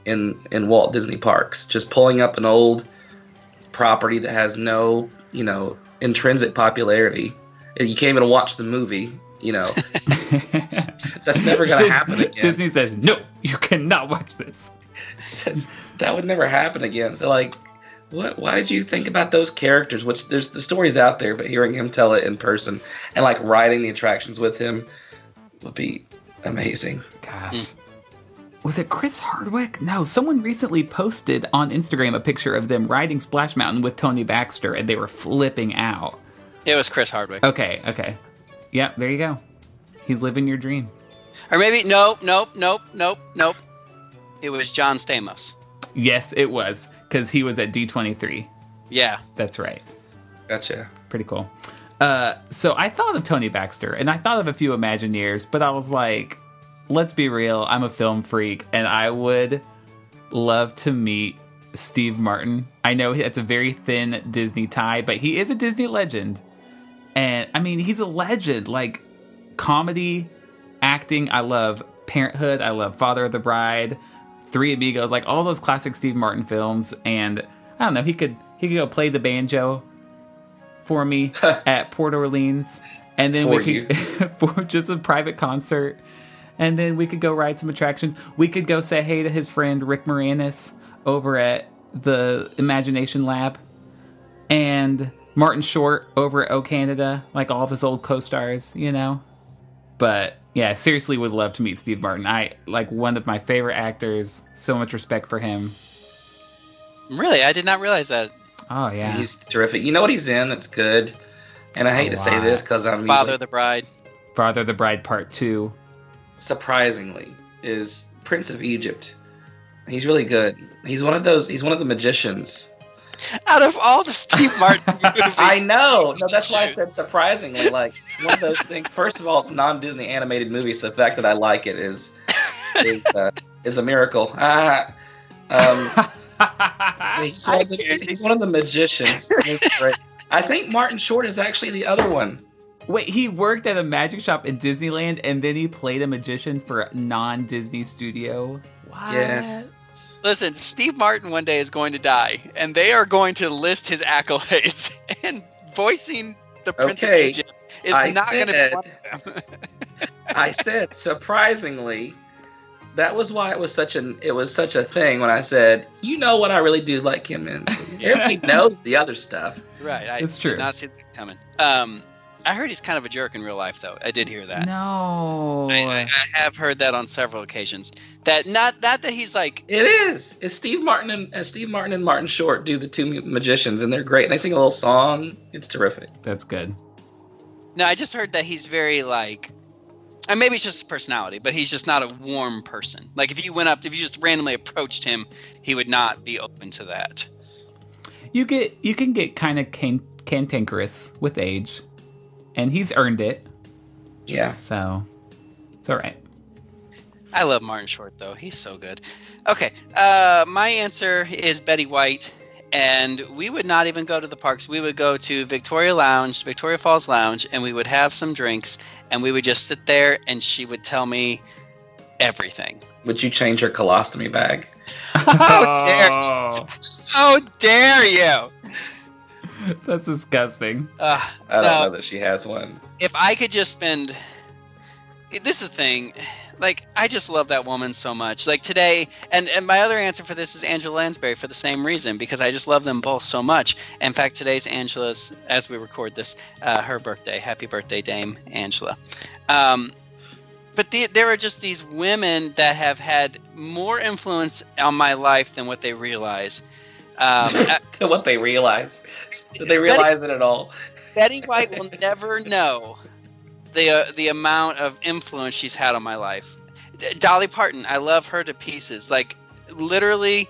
in in Walt Disney parks. Just pulling up an old property that has no, you know, intrinsic popularity. You can't even watch the movie. You know, that's never gonna Dis- happen again. Disney says, no, you cannot watch this. that would never happen again. So like, what? Why did you think about those characters? Which there's the stories out there, but hearing him tell it in person and like riding the attractions with him would be amazing. Gosh. Was it Chris Hardwick? No, someone recently posted on Instagram a picture of them riding Splash Mountain with Tony Baxter and they were flipping out. It was Chris Hardwick. Okay, okay. Yep, there you go. He's living your dream. Or maybe nope, nope, nope, nope, nope. It was John Stamos. Yes, it was, because he was at D23. Yeah. That's right. Gotcha. Pretty cool. Uh, so I thought of Tony Baxter and I thought of a few Imagineers, but I was like, let's be real. I'm a film freak, and I would love to meet Steve Martin. I know it's a very thin Disney tie, but he is a Disney legend. And I mean, he's a legend. Like comedy, acting. I love Parenthood. I love Father of the Bride, Three Amigos, like all those classic Steve Martin films. And I don't know, he could he could go play the banjo for me at Port Orleans, and then For we could for just a private concert. And then we could go ride some attractions. We could go say hey to his friend Rick Moranis over at the Imagination Lab. And Martin Short over at O Canada, like all of his old co-stars, you know. But yeah, seriously would love to meet Steve Martin. I like one of my favorite actors. So much respect for him. Really, I did not realize that. Oh yeah. He's terrific. You know what he's in that's good? And I hate to say this because I'm Father usually- the Bride. Father the Bride Part 2. surprisingly, is Prince of Egypt. He's really good. He's one of those. He's one of the magicians. Out of all the Steve Martin movies, I know. No, that's why I said surprisingly. Like one of those things. First of all, it's non-Disney animated movie, so the fact that I like it is is, uh, is a miracle. Ah, um, he's, one of the, he's one of the magicians. I think Martin Short is actually the other one. Wait, he worked at a magic shop in Disneyland and then he played a magician for a non Disney studio. What? Yes. Listen, Steve Martin one day is going to die, and they are going to list his accolades. And voicing the Prince Okay, of Egypt is I not going to be one of them. I said surprisingly, that was why it was such an it was such a thing when I said, you know what I really do like him in. Everybody knows the other stuff. right, I It's true. did not see that coming. Um, I heard he's kind of a jerk in real life, though. I did hear that. No. I, I, I have heard that on several occasions. That not not that he's like It is. It's Steve Martin and uh, Steve Martin and Martin Short do the two magicians, and they're great. And they sing a little song. It's terrific. That's good. no. I just heard that he's very like, and maybe it's just his personality, but he's just not a warm person. Like if you went up, if you just randomly approached him, he would not be open to that. You get you can get kind of can- cantankerous with age, and he's earned it. Yeah. So it's all right. I love Martin Short though. He's so good. Okay, uh, my answer is Betty White, and we would not even go to the parks. We would go to Victoria Lounge, Victoria Falls Lounge, and we would have some drinks, and we would just sit there, and she would tell me everything. Would you change her colostomy bag? How dare Oh, How dare you? that's disgusting. Uh, I don't no. know that she has one. if I could just spend this is the thing like I just love that woman so much like today and and my other answer for this is Angela Lansbury for the same reason because I just love them both so much in fact today's Angela's as we record this uh, her birthday happy birthday Dame Angela um, but the, there are just these women that have had more influence on my life than what they realize um, to what they realize. Did they realize it at all? Betty White will never know the uh, the amount of influence she's had on my life. D- Dolly Parton, I love her to pieces. Like literally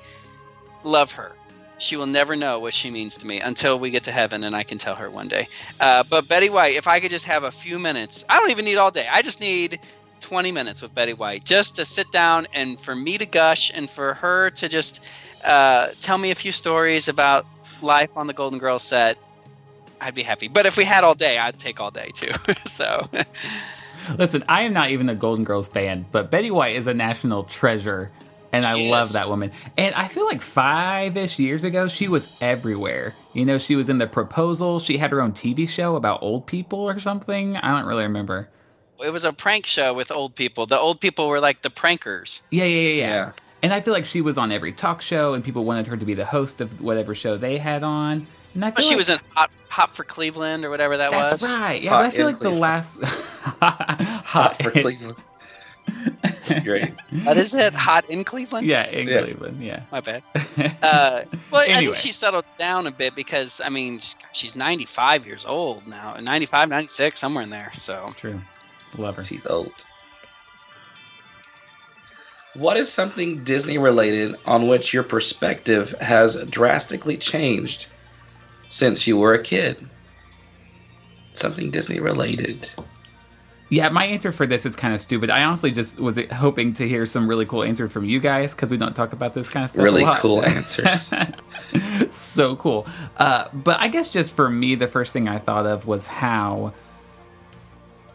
love her. She will never know what she means to me until we get to heaven and I can tell her one day. Uh, but Betty White, if I could just have a few minutes, I don't even need all day. I just need 20 minutes with Betty White just to sit down and for me to gush and for her to just uh, tell me a few stories about life on the Golden Girls set. I'd be happy. But if we had all day, I'd take all day too. so Listen, I am not even a Golden Girls fan, but Betty White is a national treasure, and I She love that woman. And I feel like five ish years ago, she was everywhere. You know, she was in The Proposal. She had her own TV show about old people or something. I don't really remember. it was a prank show with old people. The old people were like the prankers. Yeah, yeah, yeah, yeah. And I feel like she was on every talk show, and people wanted her to be the host of whatever show they had on. And I feel But she like- was in Hot, Hot for Cleveland or whatever that That's was. right. Yeah, but I feel like the last hot for Cleveland. That's great. What is it? Hot in Cleveland? Yeah, in Yeah. Cleveland. Yeah. My bad. Uh, well, I think she settled down a bit because, I mean, she's 95 years old now. 95, 96, somewhere in there. So True. Love her. She's old. What is something Disney related on which your perspective has drastically changed since you were a kid? Something Disney related. Yeah, my answer for this is kind of stupid. I honestly just was hoping to hear some really cool answer from you guys because we don't talk about this kind of stuff. Really cool answers. so cool. Uh, but I guess just for me, the first thing I thought of was how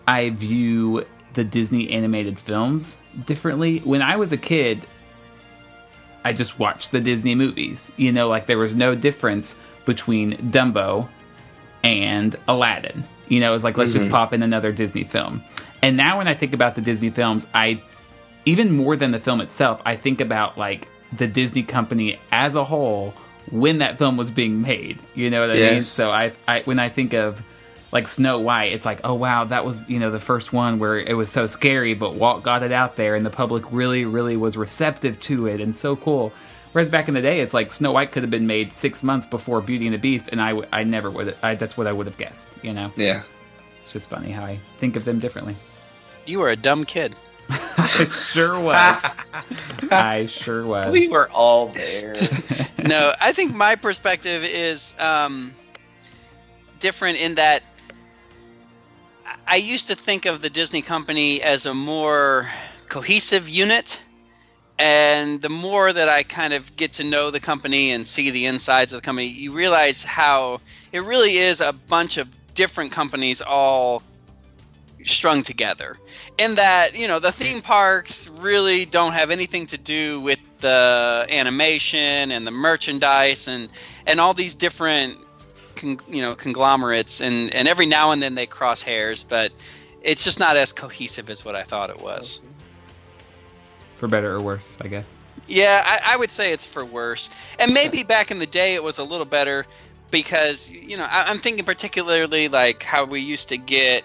I view the Disney animated films differently. When I was a kid, I just watched the Disney movies. You know, like there was no difference between Dumbo and Aladdin. You know, it's like let's just Mhm. pop in another Disney film. And now when I think about the Disney films, I even more than the film itself, I think about like the Disney company as a whole when that film was being made. You know what I mean? So I, I when I think of like Snow White, it's like, oh wow, that was you know the first one where it was so scary, but Walt got it out there, and the public really, really was receptive to it, and so cool. Whereas back in the day, it's like Snow White could have been made six months before Beauty and the Beast, and I, w- I never would. I, that's what I would have guessed. You know? Yeah. It's just funny how I think of them differently. You were a dumb kid. I sure was. I sure was. We were all there. no, I think my perspective is um, different in that I- used to think of the Disney company as a more cohesive unit. And the more that I kind of get to know the company and see the insides of the company, you realize how it really is a bunch of different companies all strung together. In that, you know, the theme parks really don't have anything to do with the animation and the merchandise and and all these different con, you know conglomerates and and every now and then they cross hairs, but it's just not as cohesive as what I thought it was. For better or worse, I guess. Yeah, I, I would say it's for worse. And maybe back in the day it was a little better because, you know, I, I'm thinking particularly like how we used to get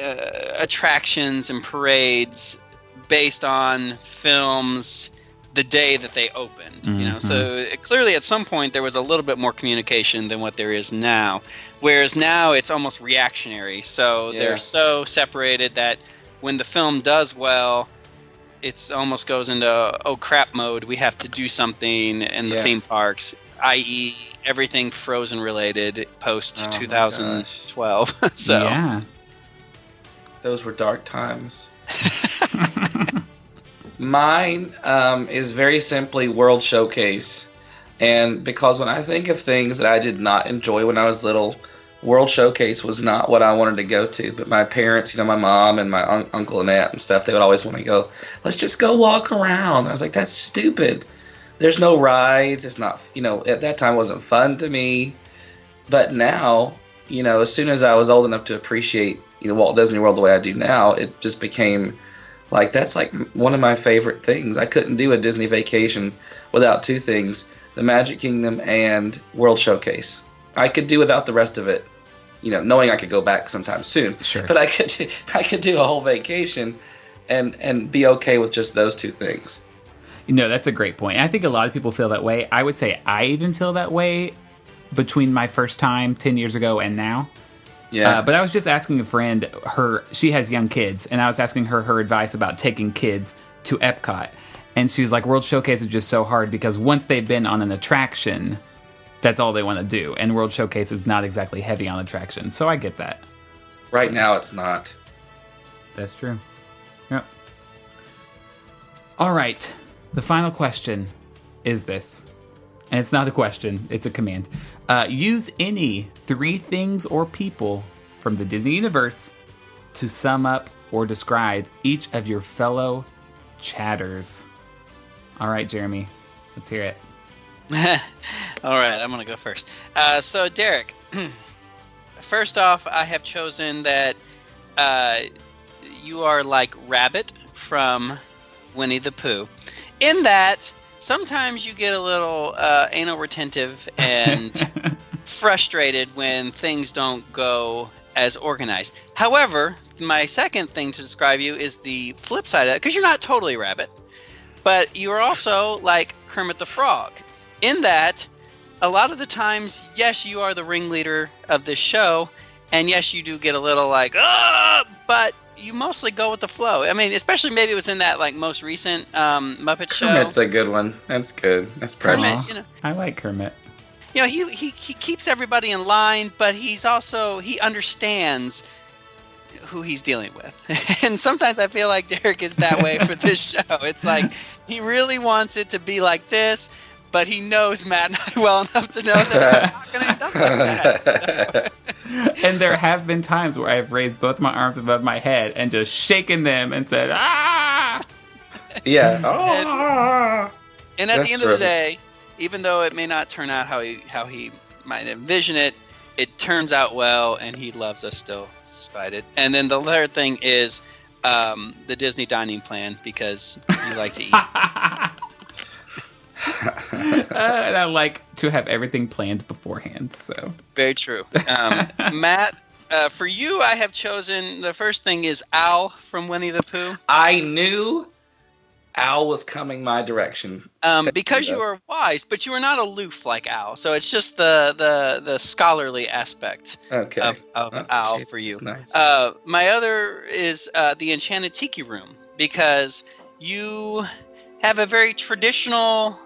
uh, attractions and parades based on films the day that they opened. You know, so mm-hmm. it- clearly at some point there was a little bit more communication than what there is now. Whereas now it's almost reactionary. So Yeah. they're so separated that when the film does well, it's almost goes into oh crap mode. We have to do something in the Yeah. theme parks, i.e., everything Frozen related post Oh 2012. so yeah, Those were dark times. Mine um, is very simply World Showcase. And because when I think of things that I did not enjoy when I was little, World Showcase was not what I wanted to go to. But my parents, you know, my mom and my un- uncle and aunt and stuff, they would always want to go, let's just go walk around. I was like, that's stupid. There's no rides. It's not, you know, at that time wasn't fun to me. But now, you know, as soon as I was old enough to appreciate, you know, Walt Disney World the way I do now, it just became like that's like one of my favorite things. I couldn't do a Disney vacation without two things: the Magic Kingdom and World Showcase. I could do without the rest of it, you know, knowing I could go back sometime soon. Sure. But I could do, I could do a whole vacation and and be okay with just those two things. No, that's a great point. I think a lot of people feel that way. I would say I even feel that way between my first time 10 years ago and now. Yeah. Uh, but I was just asking a friend, her she has young kids, and I was asking her her advice about taking kids to Epcot. And she was like, World Showcase is just so hard because once they've been on an attraction, that's all they want to do. And World Showcase is not exactly heavy on attractions. So I get that. Right now, it's not. That's true. Yep. All right. The final question is this. And it's not a question, it's a command. Uh, use any three things or people from the Disney universe to sum up or describe each of your fellow chatters. All right, Jeremy, let's hear it. All right, I'm going to go first. Uh, so, Derek, first off, I have chosen that uh, you are like Rabbit from Winnie the Pooh, in that sometimes you get a little uh, anal retentive and frustrated when things don't go as organized. However, my second thing to describe you is the flip side of that, because you're not totally Rabbit, but you're also like Kermit the Frog, in that a lot of the times, yes, you are the ringleader of this show, and yes, you do get a little like, ah, but you mostly go with the flow. I mean, especially maybe it was in that like most recent um, Muppet show. Kermit's a good one. That's good. That's Kermit, you know, I like Kermit. you know, he, he he keeps everybody in line, but he's also he understands who he's dealing with. and sometimes I feel like Derek is that way for this show. It's like he really wants it to be like this, but he knows Matt and I well enough to know that it's not going to end up like that. and there have been times where I've raised both my arms above my head and just shaken them and said, ah! Yeah. Oh. And at That's the end of the day, even though it may not turn out how he how he might envision it, it turns out well, and he loves us still despite it. And then the third thing is um, the Disney dining plan because you like to eat. Uh, and I like to have everything planned beforehand. So Very true. Um, Matt, uh, for you, I have chosen the first thing is Owl from Winnie the Pooh. I knew Owl was coming my direction. Um, because you are wise, but you are not aloof like Owl. So it's just the the the scholarly aspect Okay. of, of Oh, Al geez, for you. nice. Uh, my other is uh, the Enchanted Tiki Room because you have a very traditional,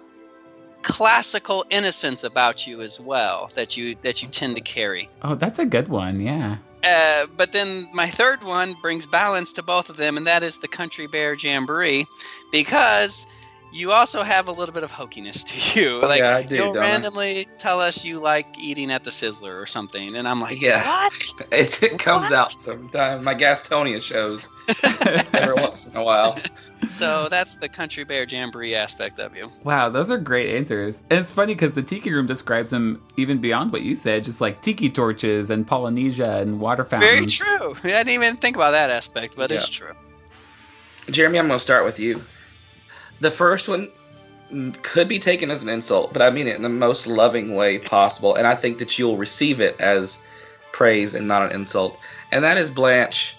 classical innocence about you as well that you that you tend to carry. Oh, that's a good one. Yeah. Uh, but then my third one brings balance to both of them, and that is the Country Bear Jamboree, because you also have a little bit of hokiness to you. Oh, like yeah, I do, you'll don't I? randomly tell us you like eating at the Sizzler or something, and I'm like, Yeah. what? It, it comes out sometimes. My Gastonia shows every once in a while. So that's the Country Bear Jamboree aspect of you. Wow, those are great answers. And it's funny because the tiki room describes him even beyond what you said, just like tiki torches and Polynesia and water fountains. Very true. I didn't even think about that aspect, but it's true. Jeremy, I'm going to start with you. The first one could be taken as an insult, but I mean it in the most loving way possible, and I think that you'll receive it as praise and not an insult. And that is Blanche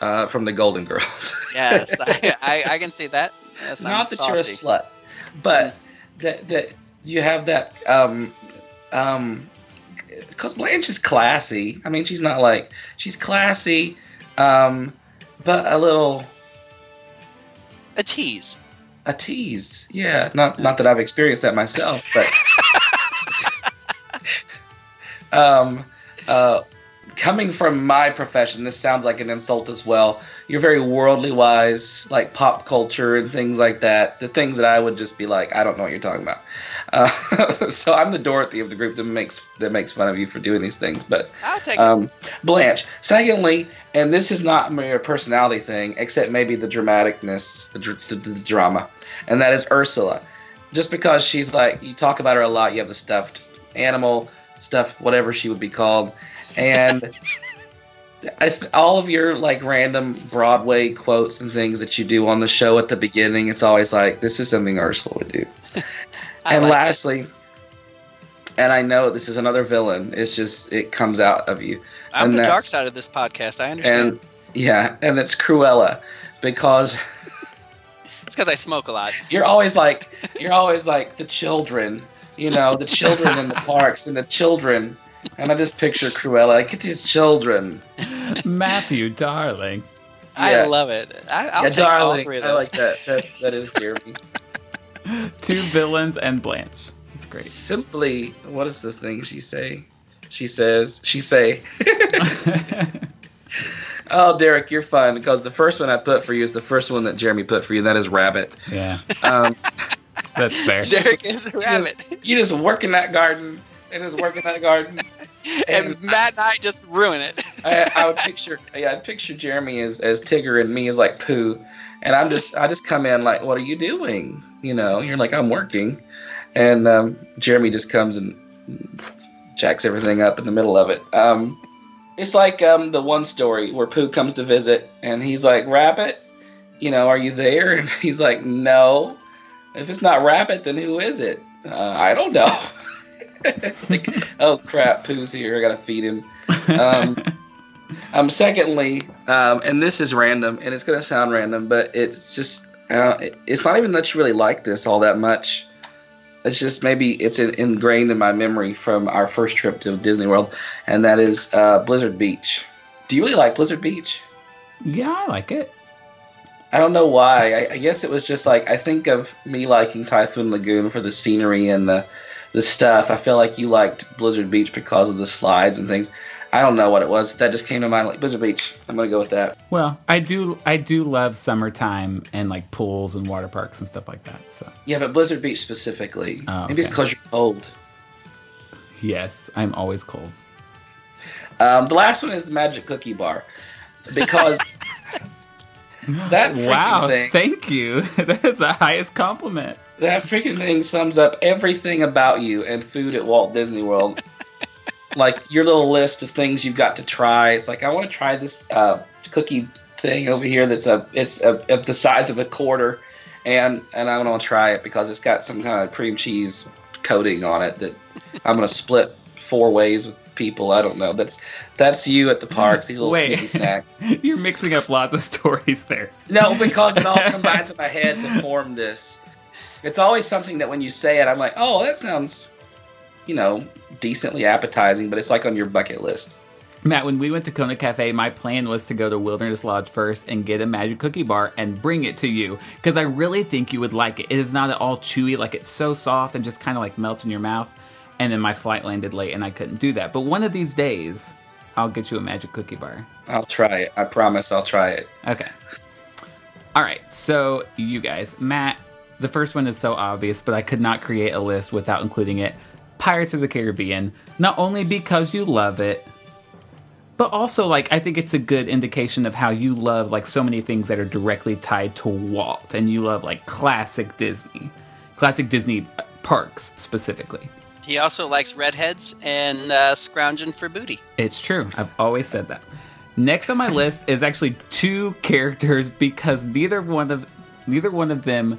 uh, from the Golden Girls. Yes, I, I, I can see that. Yes, not that saucy. you're a slut, but that that you have that um um because Blanche is classy. I mean, she's not like she's classy, um, but a little a tease. A tease, yeah. Not not that I've experienced that myself, but um, uh, coming from my profession, this sounds like an insult as well. You're very worldly wise, like pop culture and things like that. The things that I would just be like, I don't know what you're talking about. Uh, so I'm the Dorothy of the group that makes that makes fun of you for doing these things. But I'll take um, Blanche. Secondly, and this is not mere personality thing, except maybe the dramaticness, the, dr- the, the drama, and that is Ursula. Just because she's like, you talk about her a lot, you have the stuffed animal stuff, whatever she would be called, and I all of your like random Broadway quotes and things that you do on the show at the beginning, it's always like, this is something Ursula would do. And like it. lastly, and I know this is another villain. It's just it comes out of you. I'm and the dark side of this podcast. I understand. And yeah, and it's Cruella because it's because I smoke a lot. you're always like you're always like the children, you know, the children in the parks and the children. And I just picture Cruella like get these children. Matthew, darling. I Yeah. love it. I, I'll yeah, take all darling. three of I those. like that. That that is Jeremy. Two villains and Blanche. It's great. Simply, what is this thing she say? She says, she say. oh, Derek, you're fun because the first one I put for you is the first one that Jeremy put for you, and that is Rabbit. Yeah, Um, that's fair. Derek is a rabbit. you just work in that garden and just work in that garden. And Matt and I just ruin it. I, I would picture, yeah, I'd picture Jeremy as, as Tigger and me as like Pooh, and I'm just, I just come in like, what are you doing? You know, you're like, I'm working, and um, Jeremy just comes and jacks everything up in the middle of it. Um, it's like um, the one story where Pooh comes to visit, and he's like, Rabbit, you know, are you there? And he's like, No. If it's not Rabbit, then who is it? Uh, I don't know. like, oh crap, Pooh's here. I gotta feed him. Um, um, secondly, um, and this is random, and it's gonna sound random, but it's just uh, it- it's not even that you really like this all that much. It's just maybe it's in, ingrained in my memory from our first trip to Disney World, and that is uh, Blizzard Beach. Do you really like Blizzard Beach? Yeah, I like it. I don't know why. I, I guess it was just like I think of me liking Typhoon Lagoon for the scenery and the the stuff. I feel like you liked Blizzard Beach because of the slides and things. I don't know what it was. That just came to mind. Like Blizzard Beach. I'm gonna go with that. Well, I do I do love summertime and like pools and water parks and stuff like that. So Yeah, but Blizzard Beach specifically. Oh, Maybe it's because you're cold. yes, I'm always cold. Um, the last one is the Magic Cookie Bar, because that wow, thing. thank you. that is the highest compliment. That freaking thing sums up everything about you and food at Walt Disney World. like your little list of things you've got to try. It's like I want to try this uh, cookie thing over here that's a it's a, a, the size of a quarter, and and I want to try it because it's got some kind of cream cheese coating on it that I'm gonna split four ways with people. I don't know. That's that's you at the parks. These little Wait. sneaky snacks. You're mixing up lots of stories there. No, because it all combined to my head to form this. It's always something that when you say it, I'm like, oh, that sounds, you know, decently appetizing, but it's like on your bucket list. Matt, when we went to Kona Cafe, my plan was to go to Wilderness Lodge first and get a magic cookie bar and bring it to you because I really think you would like it. It is not at all chewy, like it's so soft and just kind of like melts in your mouth. And then my flight landed late and I couldn't do that. But one of these days, I'll get you a magic cookie bar. I'll try it. I promise I'll try it. Okay. All right, so you guys, Matt, the first one is so obvious, but I could not create a list without including it. Pirates of the Caribbean, not only because you love it, but also like I think it's a good indication of how you love like so many things that are directly tied to Walt, and you love like classic Disney, classic Disney parks specifically. He also likes redheads and uh, scrounging for booty. It's true. I've always said that. Next on my list is actually two characters because neither one of neither one of them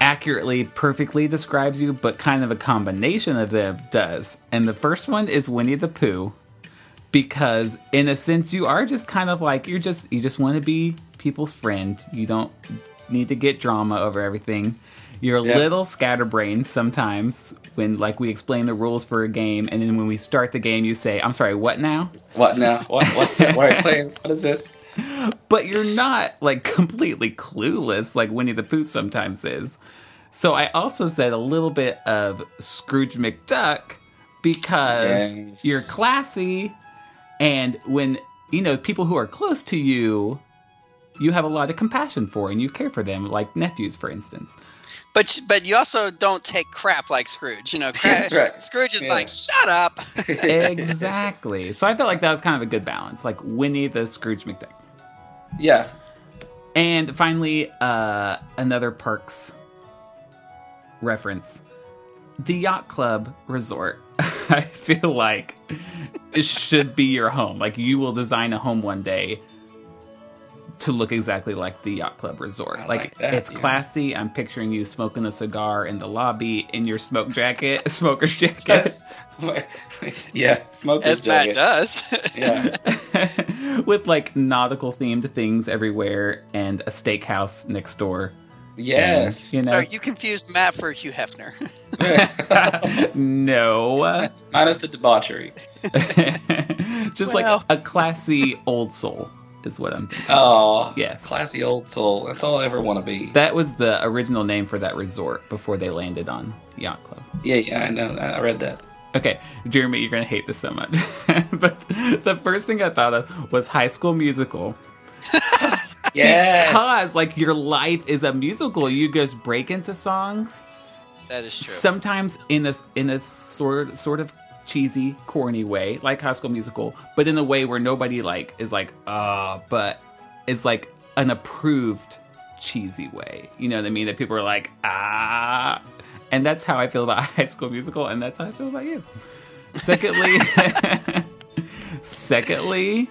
accurately perfectly describes you, but kind of a combination of them does. And the first one is Winnie the Pooh because in a sense you are just kind of like you're just you just want to be people's friend. You don't need to get drama over everything. You're a Yeah. little scatterbrained sometimes when like we explain the rules for a game and then when we start the game you say, "I'm sorry, what now?" What now? What, what's that? What are you playing? What is this? But you're not like completely clueless like Winnie the Pooh sometimes is. So I also said a little bit of Scrooge McDuck because Yes. you're classy and when you know people who are close to you you have a lot of compassion for and you care for them like nephews for instance. But but you also don't take crap like Scrooge. You know, cra- That's right. Scrooge is Yeah. like, shut up. exactly. So I felt like that was kind of a good balance, like Winnie the Scrooge McDuck. Yeah. And finally, uh, another parks reference. The Yacht Club Resort. I feel like it should be your home. Like you will design a home one day to look exactly like the Yacht Club Resort. like like that, it's yeah. classy. I'm picturing you smoking a cigar in the lobby in your smoke jacket, smoker's jacket. Yeah, smoker's As Matt jacket. does. Yeah. with like nautical themed things everywhere and a steakhouse next door. Yes. And, you know, Sorry, you confused Matt for Hugh Hefner. no. Minus the debauchery. Just Well. like a classy old soul is what I'm thinking. Oh, Yes. Classy old soul. That's all I ever want to be. That was the original name for that resort before they landed on Yacht Club. Yeah, yeah, I know. I I read that. Okay, Jeremy, you're gonna hate this so much. but the first thing I thought of was High School Musical. Yes. Because like your life is a musical. You just break into songs. That is true. Sometimes in a in a sort sort of cheesy, corny way, like High School Musical, but in a way where nobody like is like, uh, but it's like an approved cheesy way. You know what I mean? That people are like, ah. And that's how I feel about High School Musical, and that's how I feel about you. Secondly, secondly,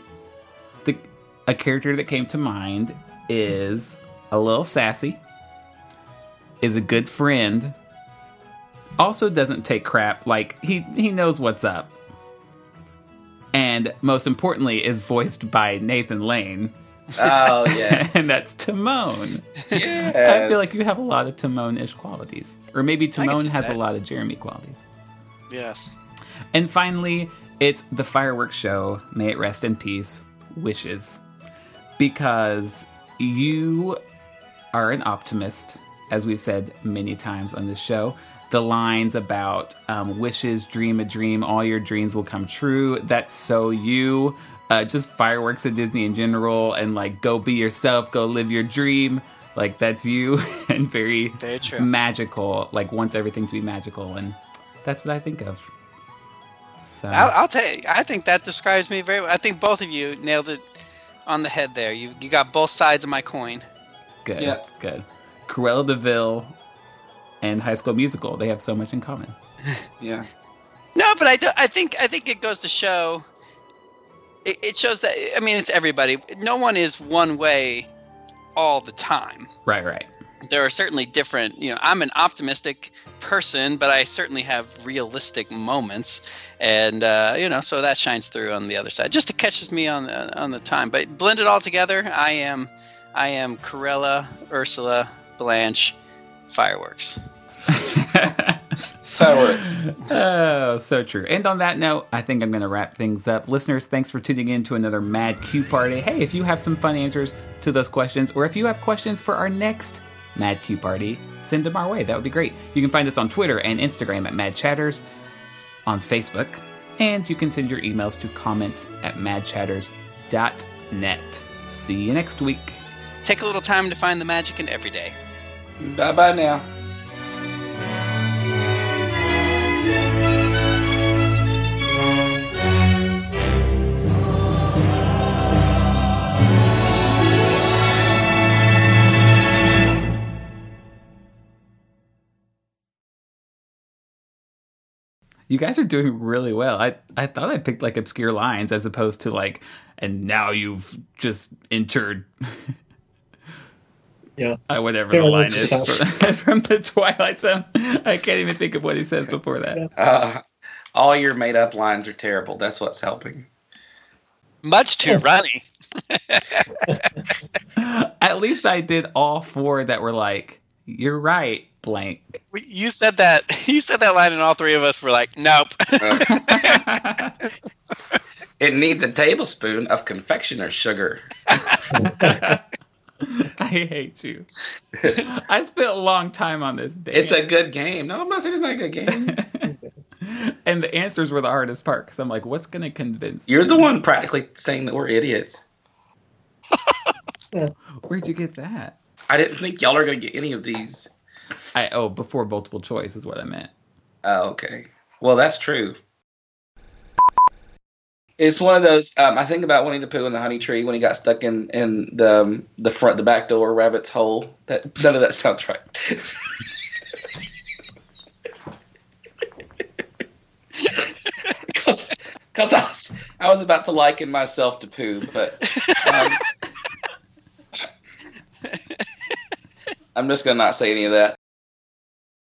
the a character that came to mind is a little sassy, is a good friend, also doesn't take crap, like he he knows what's up. And most importantly is voiced by Nathan Lane. Oh, yes. and that's Timon. Yes. I feel like you have a lot of Timon-ish qualities. Or maybe can Timon has that. a lot of Jeremy qualities. yes. And finally, it's the fireworks show, may it rest in peace, Wishes. Because you are an optimist, as we've said many times on this show. the lines about um, wishes, dream a dream, all your dreams will come true. That's so you. Uh, just fireworks at Disney in general, and like go be yourself, go live your dream. Like that's you, and very, Very true. magical. Like wants everything to be magical, and that's what I think of. So I'll, I'll tell you, I think that describes me very well. I think both of you nailed it on the head there. You you got both sides of my coin. good, Yeah. good. Cruella de Vil and High School Musical. They have so much in common. Yeah. No, but I, do, I think I think it goes to show. It, it shows that I mean it's everybody. No one is one way all the time. Right, right. There are certainly different. You know, I'm an optimistic person, but I certainly have realistic moments, and uh, you know, so that shines through on the other side. Just to catches me on the on the time, but blend it all together, I am, I am Cruella, Ursula, Blanche, fireworks. Fireworks. oh, so true. And on that note, I think I'm going to wrap things up. Listeners, thanks for tuning in to another Mad Q Party. Hey, if you have some fun answers to those questions, or if you have questions for our next Mad Q Party, send them our way. That would be great. You can find us on Twitter and Instagram at Mad Chatters, on Facebook, and you can send your emails to comments at madchatters.net. See you next week. Take a little time to find the magic in every day. Bye bye now. You guys are doing really well. I, I thought I picked like obscure lines as opposed to like, and now you've just entered Yeah. uh, whatever There the line is stuff. from, from the Twilight Zone. I can't even think of what he says before that. Uh, all your made up lines are terrible. That's what's helping. Much too runny. At least I did all four that were like, you're right, blank. You said that. You said that line, and all three of us were like, "Nope." It needs a tablespoon of confectioner's sugar. I hate you. I spent a long time on this. Damn. It's a good game. No, I'm not saying it's not a good game. and the answers were the hardest part because I'm like, what's going to convince? You're the one practically saying that we're idiots. Where'd you get that? I didn't think y'all are going to get any of these. I oh, before multiple choice is what I meant. Oh, okay. Well, that's true. It's one of those. Um, I think about Winnie the Pooh and the Honey Tree when he got stuck in in the um, the front, the back door, rabbit's hole. That none of that sounds right. Because I was, I was about to liken myself to Pooh, but um, I'm just gonna not say any of that.